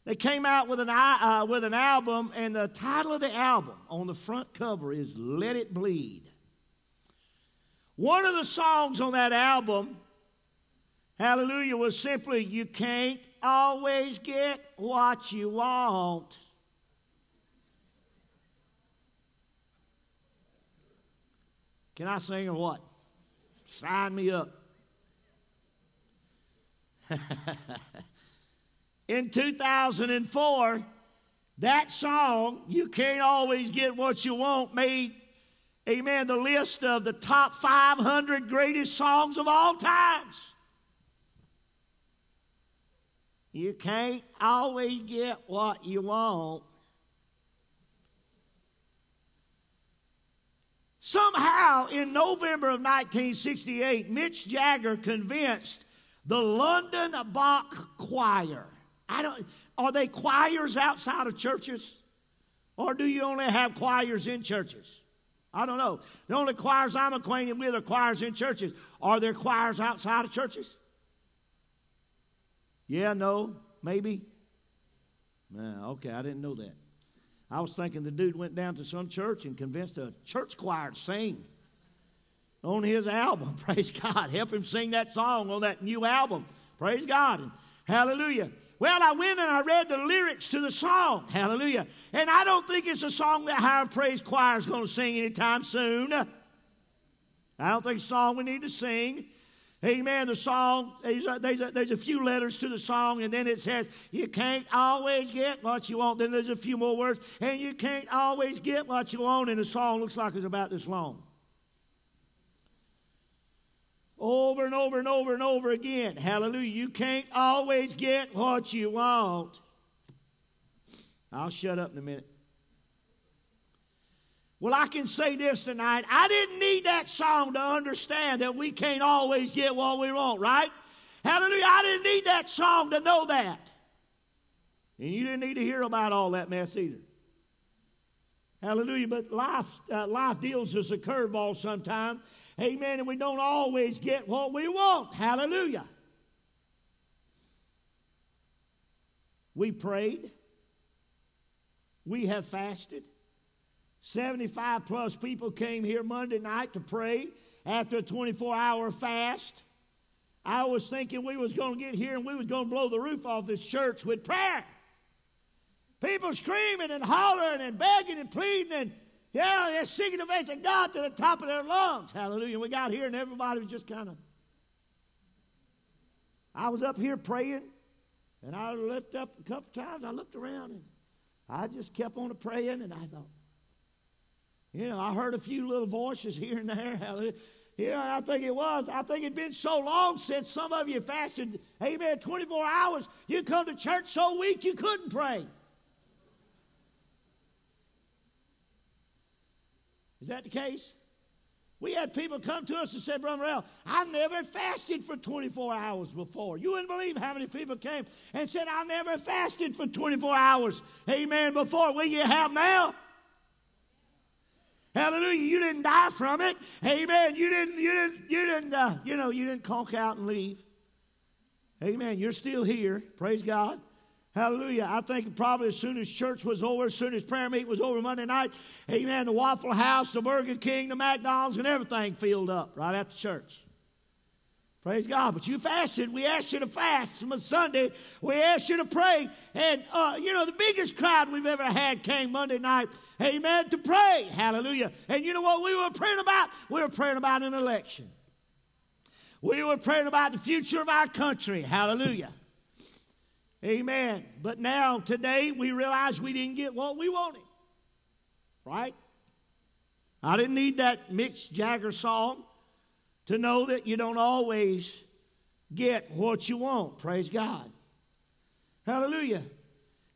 They came out with an, uh, with an album, and the title of the album on the front cover is Let It Bleed. One of the songs on that album, hallelujah, was simply, You can't always get what you want. Can I sing or what? Sign me up. [LAUGHS] In 2004, that song, You Can't Always Get What You Want, made, amen, the list of the top 500 greatest songs of all times. You can't always get what you want. Somehow, in November of 1968, Mick Jagger convinced the London Bach Choir. I don't, are they choirs outside of churches? Or do you only have choirs in churches? I don't know. The only choirs I'm acquainted with are choirs in churches. Are there choirs outside of churches? Yeah, no, maybe. Nah, okay, I didn't know that. I was thinking the dude went down to some church and convinced a church choir to sing on his album. [LAUGHS] Praise God. Help him sing that song on that new album. Praise God. And hallelujah. Well, I went and I read the lyrics to the song. Hallelujah. And I don't think it's a song that Higher Praise Choir is going to sing anytime soon. I don't think it's a song we need to sing. Amen. The song, there's a, there's, a, there's a few letters to the song, and then it says, You can't always get what you want. Then there's a few more words, and you can't always get what you want. And the song looks like it's about this long. Over and over and over and over again. Hallelujah. You can't always get what you want. I'll shut up in a minute. Well, I can say this tonight. I didn't need that song to understand that we can't always get what we want, right? Hallelujah. I didn't need that song to know that. And you didn't need to hear about all that mess either. Hallelujah. But life, uh, life deals us a curveball sometimes. Amen. And we don't always get what we want. Hallelujah. We prayed. We have fasted. 75 plus people came here Monday night to pray after a 24 hour fast. I was thinking we was going to get here and we was going to blow the roof off this church with prayer. People screaming and hollering and begging and pleading and yeah, they're singing the face of God to the top of their lungs. Hallelujah. We got here and everybody was just kind of. I was up here praying and I looked up a couple times. I looked around and I just kept on praying and I thought, you know, I heard a few little voices here and there. [LAUGHS] Hallelujah. Yeah, I think it was. I think it'd been so long since some of you fasted, amen, 24 hours. You come to church so weak you couldn't pray. Is that the case? We had people come to us and said, Brother Morrell, I never fasted for 24 hours before. You wouldn't believe how many people came and said, I never fasted for 24 hours. Amen. Before. Will you have now? Hallelujah. You didn't die from it. Amen. You didn't, you didn't, you didn't, uh, you know, you didn't conk out and leave. Amen. You're still here. Praise God. Hallelujah. I think probably as soon as church was over, as soon as prayer meeting was over Monday night, amen, the Waffle House, the Burger King, the McDonald's, and everything filled up right after church. Praise God. But you fasted. We asked you to fast. Sunday, we asked you to pray. And, uh, you know, the biggest crowd we've ever had came Monday night, amen, to pray. Hallelujah. And you know what we were praying about? We were praying about an election. We were praying about the future of our country. Hallelujah. Amen. But now, today, we realize we didn't get what we wanted. Right? I didn't need that Mick Jagger song to know that you don't always get what you want. Praise God. Hallelujah.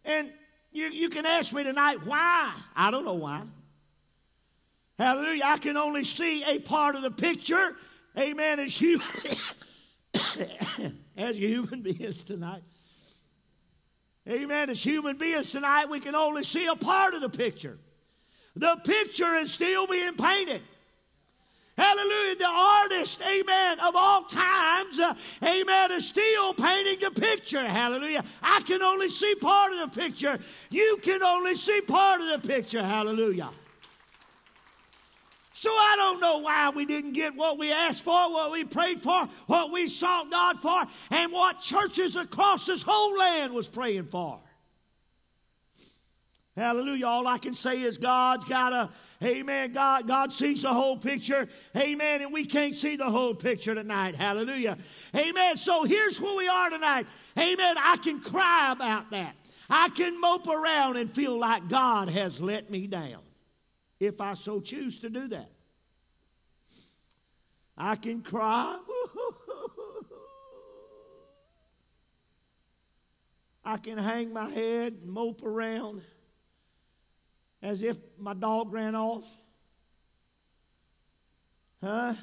And you, you can ask me tonight, why? I don't know why. Hallelujah. I can only see a part of the picture. Amen. As, you, [COUGHS] as human beings tonight. Amen. As human beings tonight, we can only see a part of the picture. The picture is still being painted. Hallelujah. The artist, amen, of all times, uh, amen, is still painting the picture. Hallelujah. I can only see part of the picture. You can only see part of the picture. Hallelujah. So I don't know why we didn't get what we asked for, what we prayed for, what we sought God for, and what churches across this whole land was praying for. Hallelujah. All I can say is God's got a, amen, God, God sees the whole picture. Amen. And we can't see the whole picture tonight. Hallelujah. Amen. So here's where we are tonight. Amen. I can cry about that. I can mope around and feel like God has let me down if I so choose to do that. I can cry. I can hang my head and mope around as if my dog ran off. Huh?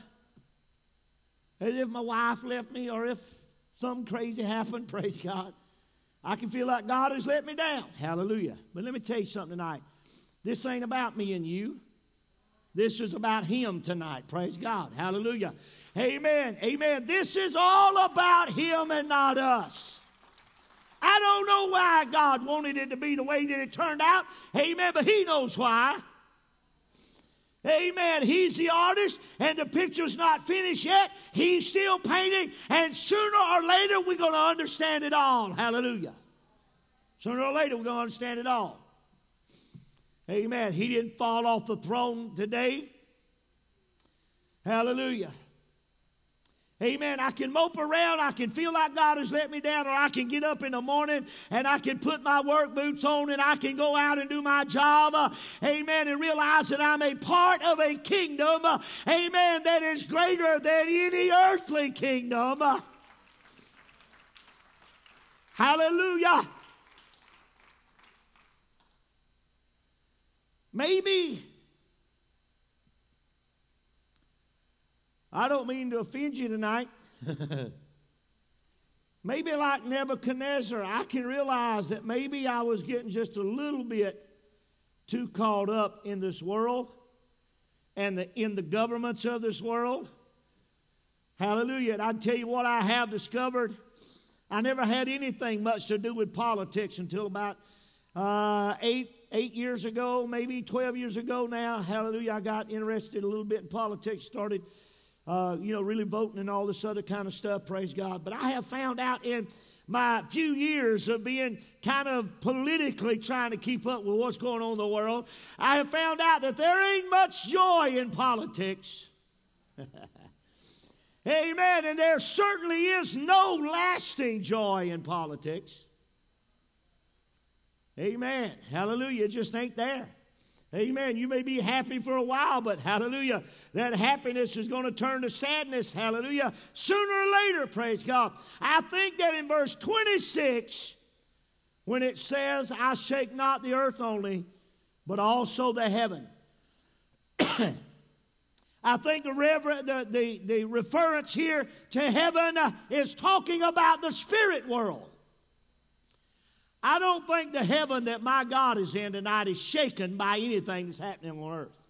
As if my wife left me or if something crazy happened, [LAUGHS] praise God. I can feel like God has let me down. Hallelujah. But let me tell you something tonight. This ain't about me and you. This is about Him tonight. Praise God. Hallelujah. Amen. Amen. This is all about Him and not us. I don't know why God wanted it to be the way that it turned out. Amen. But He knows why. Amen. He's the artist, and the picture's not finished yet. He's still painting, and sooner or later, we're going to understand it all. Hallelujah. Sooner or later, we're going to understand it all. Amen. He didn't fall off the throne today. Hallelujah. Amen. I can mope around. I can feel like God has let me down, or I can get up in the morning and I can put my work boots on and I can go out and do my job. Uh, amen. And realize that I'm a part of a kingdom. Uh, amen. That is greater than any earthly kingdom. Uh, hallelujah. Maybe I don't mean to offend you tonight. [LAUGHS] maybe like Nebuchadnezzar, I can realize that maybe I was getting just a little bit too caught up in this world and the, in the governments of this world. Hallelujah. And I tell you what I have discovered. I never had anything much to do with politics until about uh, eight, eight years ago, maybe 12 years ago now. Hallelujah. I got interested a little bit in politics, started uh, you know, really voting and all this other kind of stuff, praise God. But I have found out in my few years of being kind of politically trying to keep up with what's going on in the world, I have found out that there ain't much joy in politics. [LAUGHS] Amen. And there certainly is no lasting joy in politics. Amen. Hallelujah. It just ain't there. Amen. You may be happy for a while, but hallelujah, that happiness is going to turn to sadness. Hallelujah. Sooner or later, praise God. I think that in verse 26, when it says, I shake not the earth only, but also the heaven. [COUGHS] I think the, rever- the, the, the reference here to heaven uh, is talking about the spirit world. I don't think the heaven that my God is in tonight is shaken by anything that's happening on earth.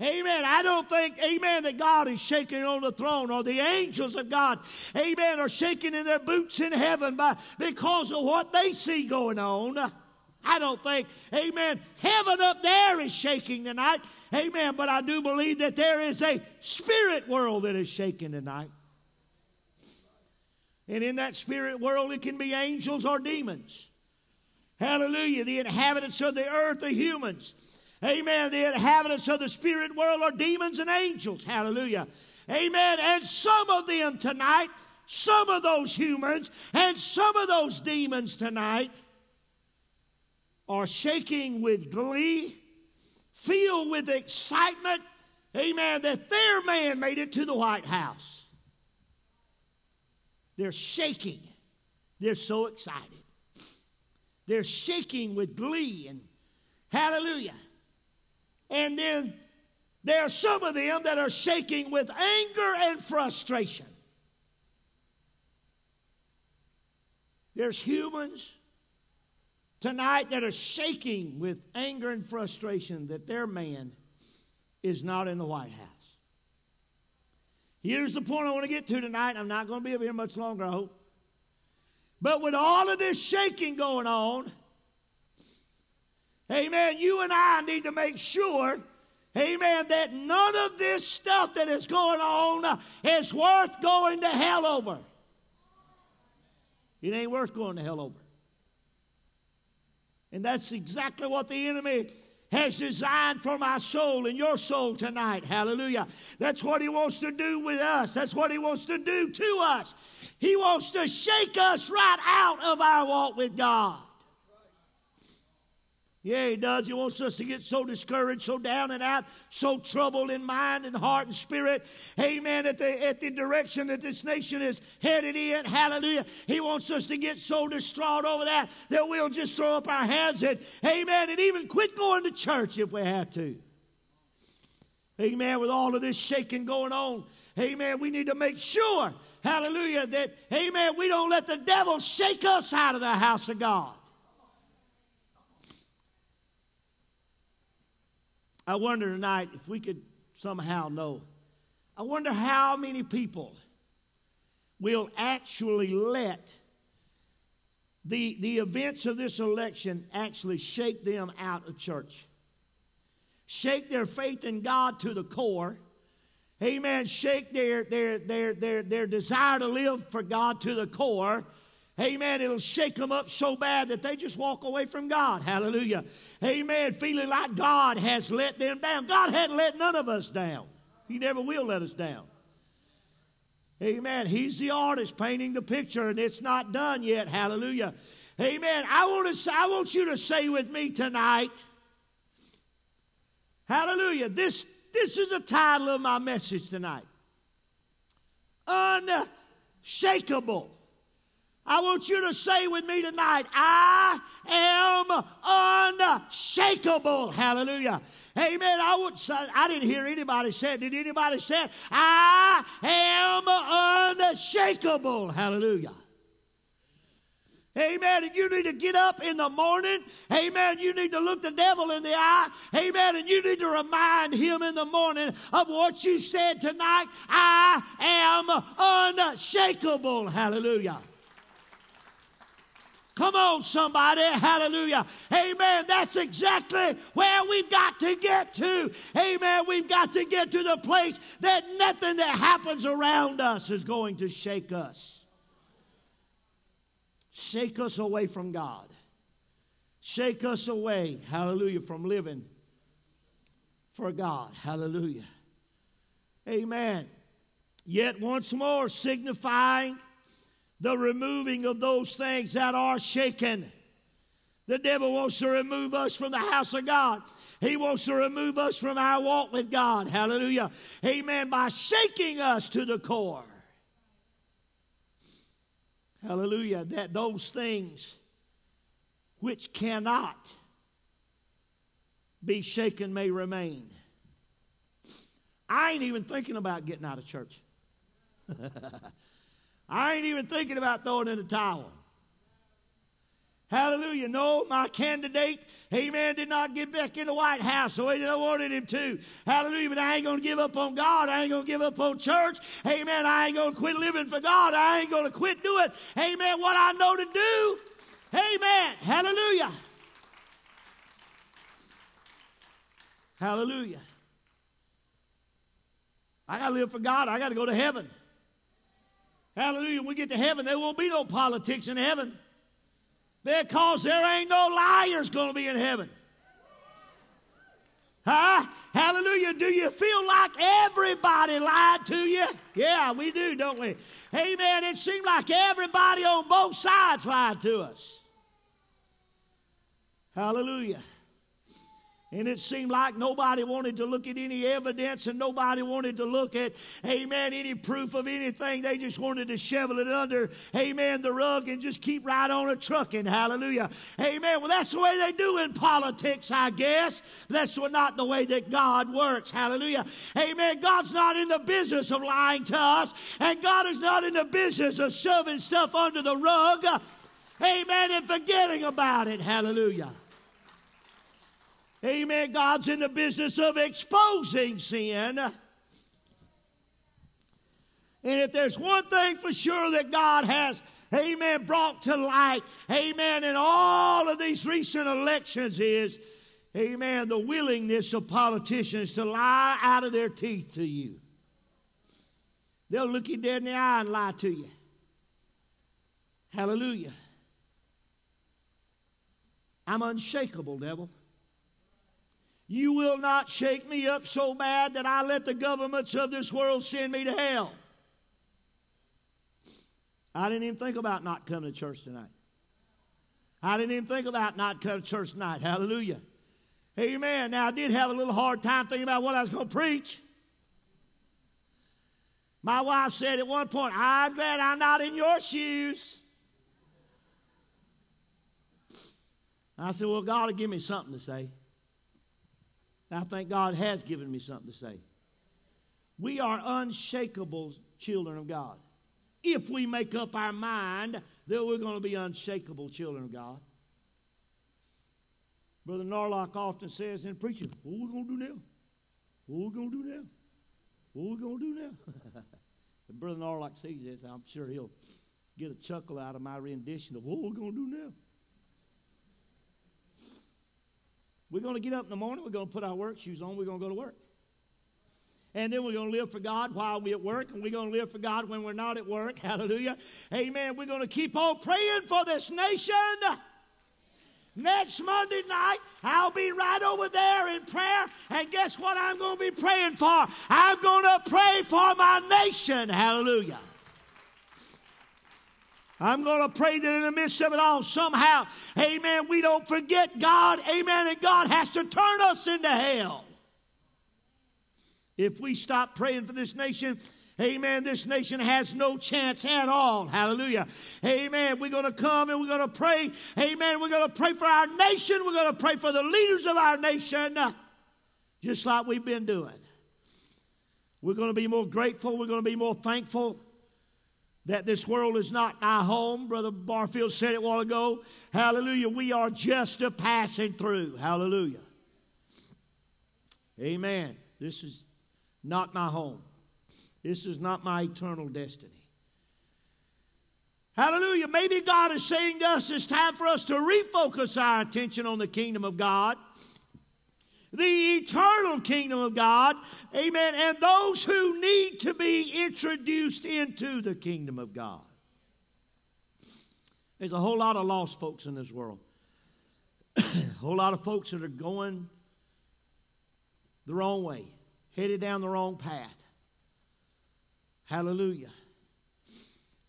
Amen. I don't think, amen, that God is shaking on the throne or the angels of God, amen, are shaking in their boots in heaven by, because of what they see going on. I don't think, amen, heaven up there is shaking tonight. Amen. But I do believe that there is a spirit world that is shaking tonight. And in that spirit world, it can be angels or demons. Hallelujah. The inhabitants of the earth are humans. Amen. The inhabitants of the spirit world are demons and angels. Hallelujah. Amen. And some of them tonight, some of those humans and some of those demons tonight are shaking with glee, filled with excitement. Amen. That their man made it to the White House. They're shaking. They're so excited. They're shaking with glee and hallelujah. And then there are some of them that are shaking with anger and frustration. There's humans tonight that are shaking with anger and frustration that their man is not in the White House. Here's the point I want to get to tonight. I'm not going to be up here much longer, I hope. But with all of this shaking going on, amen, you and I need to make sure, amen, that none of this stuff that is going on is worth going to hell over. It ain't worth going to hell over. And that's exactly what the enemy has designed for my soul and your soul tonight. Hallelujah. That's what He wants to do with us. That's what He wants to do to us. He wants to shake us right out of our walk with God. Yeah, he does. He wants us to get so discouraged, so down and out, so troubled in mind and heart and spirit. Amen. At the, at the direction that this nation is headed in. Hallelujah. He wants us to get so distraught over that that we'll just throw up our hands and, amen, and even quit going to church if we have to. Amen. With all of this shaking going on, amen, we need to make sure, hallelujah, that, amen, we don't let the devil shake us out of the house of God. I wonder tonight if we could somehow know. I wonder how many people will actually let the, the events of this election actually shake them out of church. Shake their faith in God to the core. Amen. Shake their, their, their, their, their desire to live for God to the core Amen. It'll shake them up so bad that they just walk away from God. Hallelujah. Amen. Feeling like God has let them down. God hadn't let none of us down. He never will let us down. Amen. He's the artist painting the picture, and it's not done yet. Hallelujah. Amen. I want to. I want you to say with me tonight. Hallelujah. This this is the title of my message tonight. Unshakable. I want you to say with me tonight, I am unshakable. Hallelujah. Amen. I would say, I didn't hear anybody say it. Did anybody say it? I am unshakable. Hallelujah. Amen. And you need to get up in the morning. Amen. You need to look the devil in the eye. Amen. And you need to remind him in the morning of what you said tonight. I am unshakable. Hallelujah. Come on, somebody. Hallelujah. Amen. That's exactly where we've got to get to. Amen. We've got to get to the place that nothing that happens around us is going to shake us shake us away from God. Shake us away, hallelujah, from living for God. Hallelujah. Amen. Yet once more, signifying the removing of those things that are shaken. The devil wants to remove us from the house of God. He wants to remove us from our walk with God. Hallelujah. Amen. By shaking us to the core. Hallelujah. That those things which cannot be shaken may remain. I ain't even thinking about getting out of church. [LAUGHS] I ain't even thinking about throwing in the towel. Hallelujah. No, my candidate, amen, did not get back in the White House the way that I wanted him to. Hallelujah. But I ain't going to give up on God. I ain't going to give up on church. Amen. I ain't going to quit living for God. I ain't going to quit doing, amen, what I know to do. Amen. Hallelujah. Hallelujah. I got to live for God. I got to go to heaven. Hallelujah. When we get to heaven, there won't be no politics in heaven. Because there ain't no liars going to be in heaven. Huh? Hallelujah. Do you feel like everybody lied to you? Yeah, we do, don't we? Amen. It seemed like everybody on both sides lied to us. Hallelujah. And it seemed like nobody wanted to look at any evidence and nobody wanted to look at, amen, any proof of anything. They just wanted to shovel it under, amen, the rug and just keep right on a trucking. Hallelujah. Amen. Well, that's the way they do in politics, I guess. That's not the way that God works. Hallelujah. Amen. God's not in the business of lying to us, and God is not in the business of shoving stuff under the rug. Amen. And forgetting about it. Hallelujah. Amen. God's in the business of exposing sin. And if there's one thing for sure that God has, amen, brought to light, amen, in all of these recent elections is, amen, the willingness of politicians to lie out of their teeth to you. They'll look you dead in the eye and lie to you. Hallelujah. I'm unshakable, devil. You will not shake me up so bad that I let the governments of this world send me to hell. I didn't even think about not coming to church tonight. I didn't even think about not coming to church tonight. Hallelujah. Amen. Now, I did have a little hard time thinking about what I was going to preach. My wife said at one point, I'm glad I'm not in your shoes. I said, Well, God will give me something to say. I think God has given me something to say. We are unshakable children of God. If we make up our mind that we're going to be unshakable children of God. Brother Narlock often says in preaching, What are we going to do now? What are we going to do now? What are we going to do now? [LAUGHS] Brother Narlock sees this, I'm sure he'll get a chuckle out of my rendition of what are we going to do now? We're going to get up in the morning, we're going to put our work shoes on, we're going to go to work. And then we're going to live for God while we're at work, and we're going to live for God when we're not at work. [LAUGHS] Hallelujah. Amen. We're going to keep on praying for this nation. Next Monday night, I'll be right over there in prayer. And guess what I'm going to be praying for? I'm going to pray for my nation. Hallelujah. I'm going to pray that in the midst of it all, somehow, amen, we don't forget God, amen, and God has to turn us into hell. If we stop praying for this nation, Amen. This nation has no chance at all. Hallelujah. Amen. We're going to come and we're going to pray. Amen. We're going to pray for our nation. We're going to pray for the leaders of our nation, uh, just like we've been doing. We're going to be more grateful. We're going to be more thankful that this world is not my home. Brother Barfield said it a while ago. Hallelujah. We are just a passing through. Hallelujah. Amen. This is not my home. This is not my eternal destiny. Hallelujah. Maybe God is saying to us it's time for us to refocus our attention on the kingdom of God, the eternal kingdom of God. Amen. And those who need to be introduced into the kingdom of God. There's a whole lot of lost folks in this world, [COUGHS] a whole lot of folks that are going the wrong way, headed down the wrong path. Hallelujah.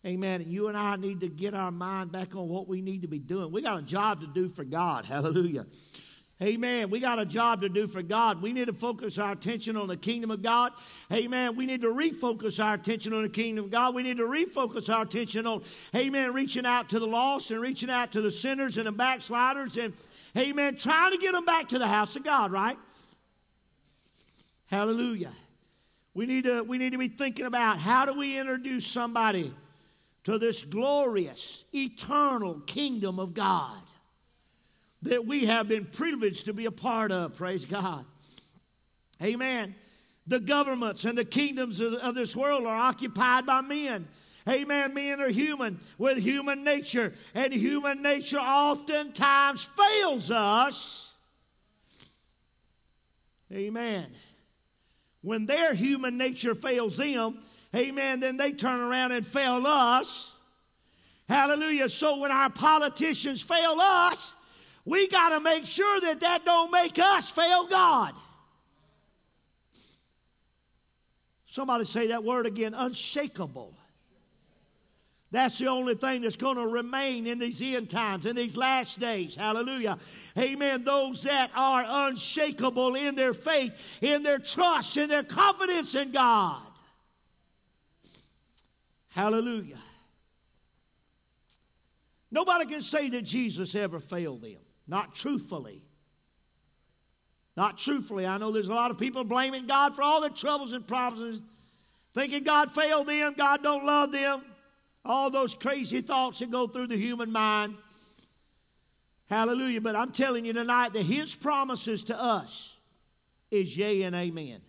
Amen. And you and I need to get our mind back on what we need to be doing. We got a job to do for God. [LAUGHS] Hallelujah. Amen. We got a job to do for God. We need to focus our attention on the kingdom of God. Amen. We need to refocus our attention on the kingdom of God. We need to refocus our attention on, amen, reaching out to the lost and reaching out to the sinners and the backsliders and, amen, trying to get them back to the house of God, right? Hallelujah. We need to, we need to be thinking about how do we introduce somebody to this glorious, eternal kingdom of God that we have been privileged to be a part of. Praise God. Amen. The governments and the kingdoms of, this world are occupied by men. Amen. Men are human with human nature, and human nature oftentimes fails us. Amen. When their human nature fails them, amen, then they turn around and fail us. Hallelujah. So when our politicians fail us, we got to make sure that that don't make us fail God. Somebody say that word again unshakable. That's the only thing that's going to remain in these end times, in these last days. Hallelujah. Amen. Those that are unshakable in their faith, in their trust, in their confidence in God. Hallelujah. Nobody can say that Jesus ever failed them. Not truthfully. Not truthfully. I know there's a lot of people blaming God for all their troubles and problems, thinking God failed them, God don't love them. All those crazy thoughts that go through the human mind. Hallelujah. But I'm telling you tonight that His promises to us is yea and amen.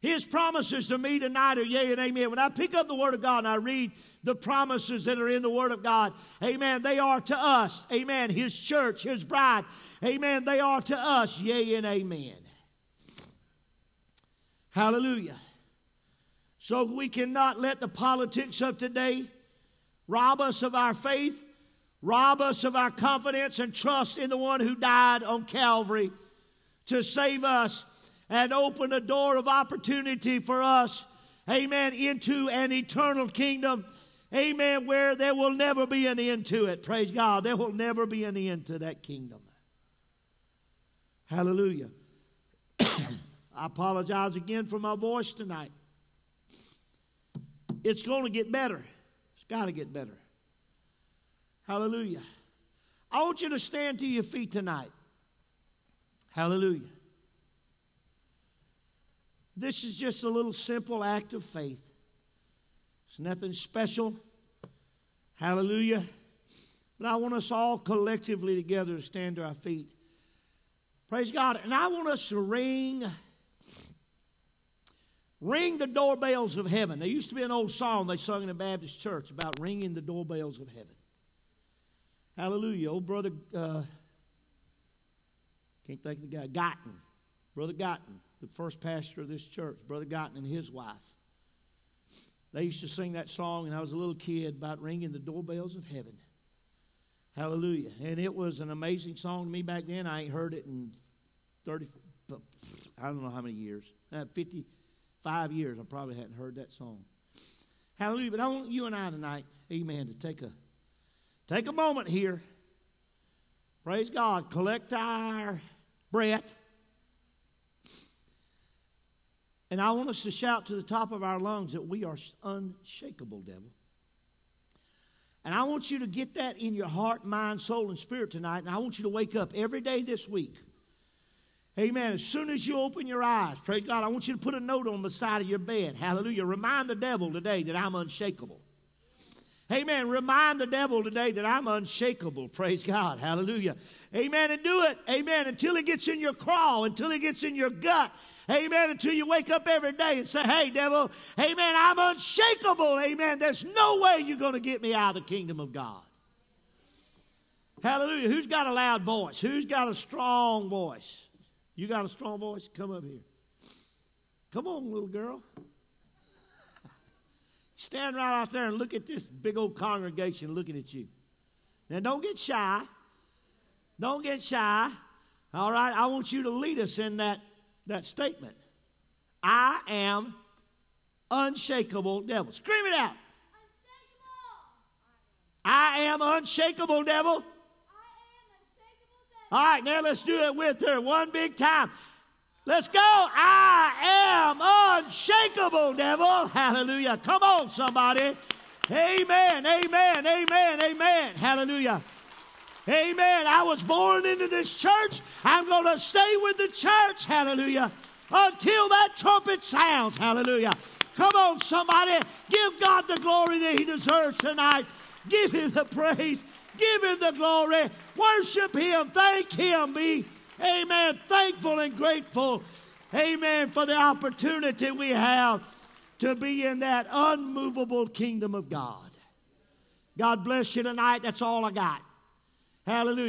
His promises to me tonight are yea and amen. When I pick up the Word of God and I read the promises that are in the Word of God, amen, they are to us, amen, His church, His bride, amen, they are to us, yea and amen. Hallelujah. So we cannot let the politics of today rob us of our faith, rob us of our confidence and trust in the one who died on Calvary to save us and open a door of opportunity for us, amen, into an eternal kingdom, amen, where there will never be an end to it. Praise God. There will never be an end to that kingdom. Hallelujah. [COUGHS] I apologize again for my voice tonight. It's going to get better. It's got to get better. Hallelujah. I want you to stand to your feet tonight. Hallelujah. This is just a little simple act of faith. It's nothing special. Hallelujah. But I want us all collectively together to stand to our feet. Praise God. And I want us to ring Ring the doorbells of heaven. There used to be an old song they sung in a Baptist church about ringing the doorbells of heaven. Hallelujah. Old brother, uh, can't think of the guy, Guyton. Brother Guyton, the first pastor of this church, Brother Guyton and his wife. They used to sing that song, and I was a little kid about ringing the doorbells of heaven. Hallelujah. And it was an amazing song to me back then. I ain't heard it in 30, I don't know how many years, uh, 50, five years, I probably hadn't heard that song. Hallelujah. But I want you and I tonight, amen, to take a take a moment here. Praise God. Collect our breath. And I want us to shout to the top of our lungs that we are unshakable, devil. And I want you to get that in your heart, mind, soul, and spirit tonight. And I want you to wake up every day this week. Amen. As soon as you open your eyes, praise God, I want you to put a note on the side of your bed. Hallelujah. Remind the devil today that I'm unshakable. Amen. Remind the devil today that I'm unshakable. Praise God. Hallelujah. Amen. And do it. Amen. Until it gets in your craw, until it gets in your gut. Amen. Until you wake up every day and say, hey, devil, amen, I'm unshakable. Amen. There's no way you're going to get me out of the kingdom of God. Hallelujah. Who's got a loud voice? Who's got a strong voice? You got a strong voice? Come up here. Come on, little girl. [LAUGHS] Stand right out there and look at this big old congregation looking at you. Now, don't get shy. Don't get shy. All right, I want you to lead us in that that statement. I am unshakable devil. Scream it out. I am unshakable devil. I am unshakable devil. All right, now let's do it with her one big time. Let's go. I am unshakable, devil. Hallelujah. Come on, somebody. Amen, amen, amen, amen. Hallelujah. Amen. I was born into this church. I'm going to stay with the church. Hallelujah. Until that trumpet sounds. Hallelujah. Come on, somebody. Give God the glory that He deserves tonight. Give Him the praise. Give Him the glory. Worship Him. Thank Him. Be, amen, thankful and grateful. Amen. For the opportunity we have to be in that unmovable kingdom of God. God bless you tonight. That's all I got. Hallelujah.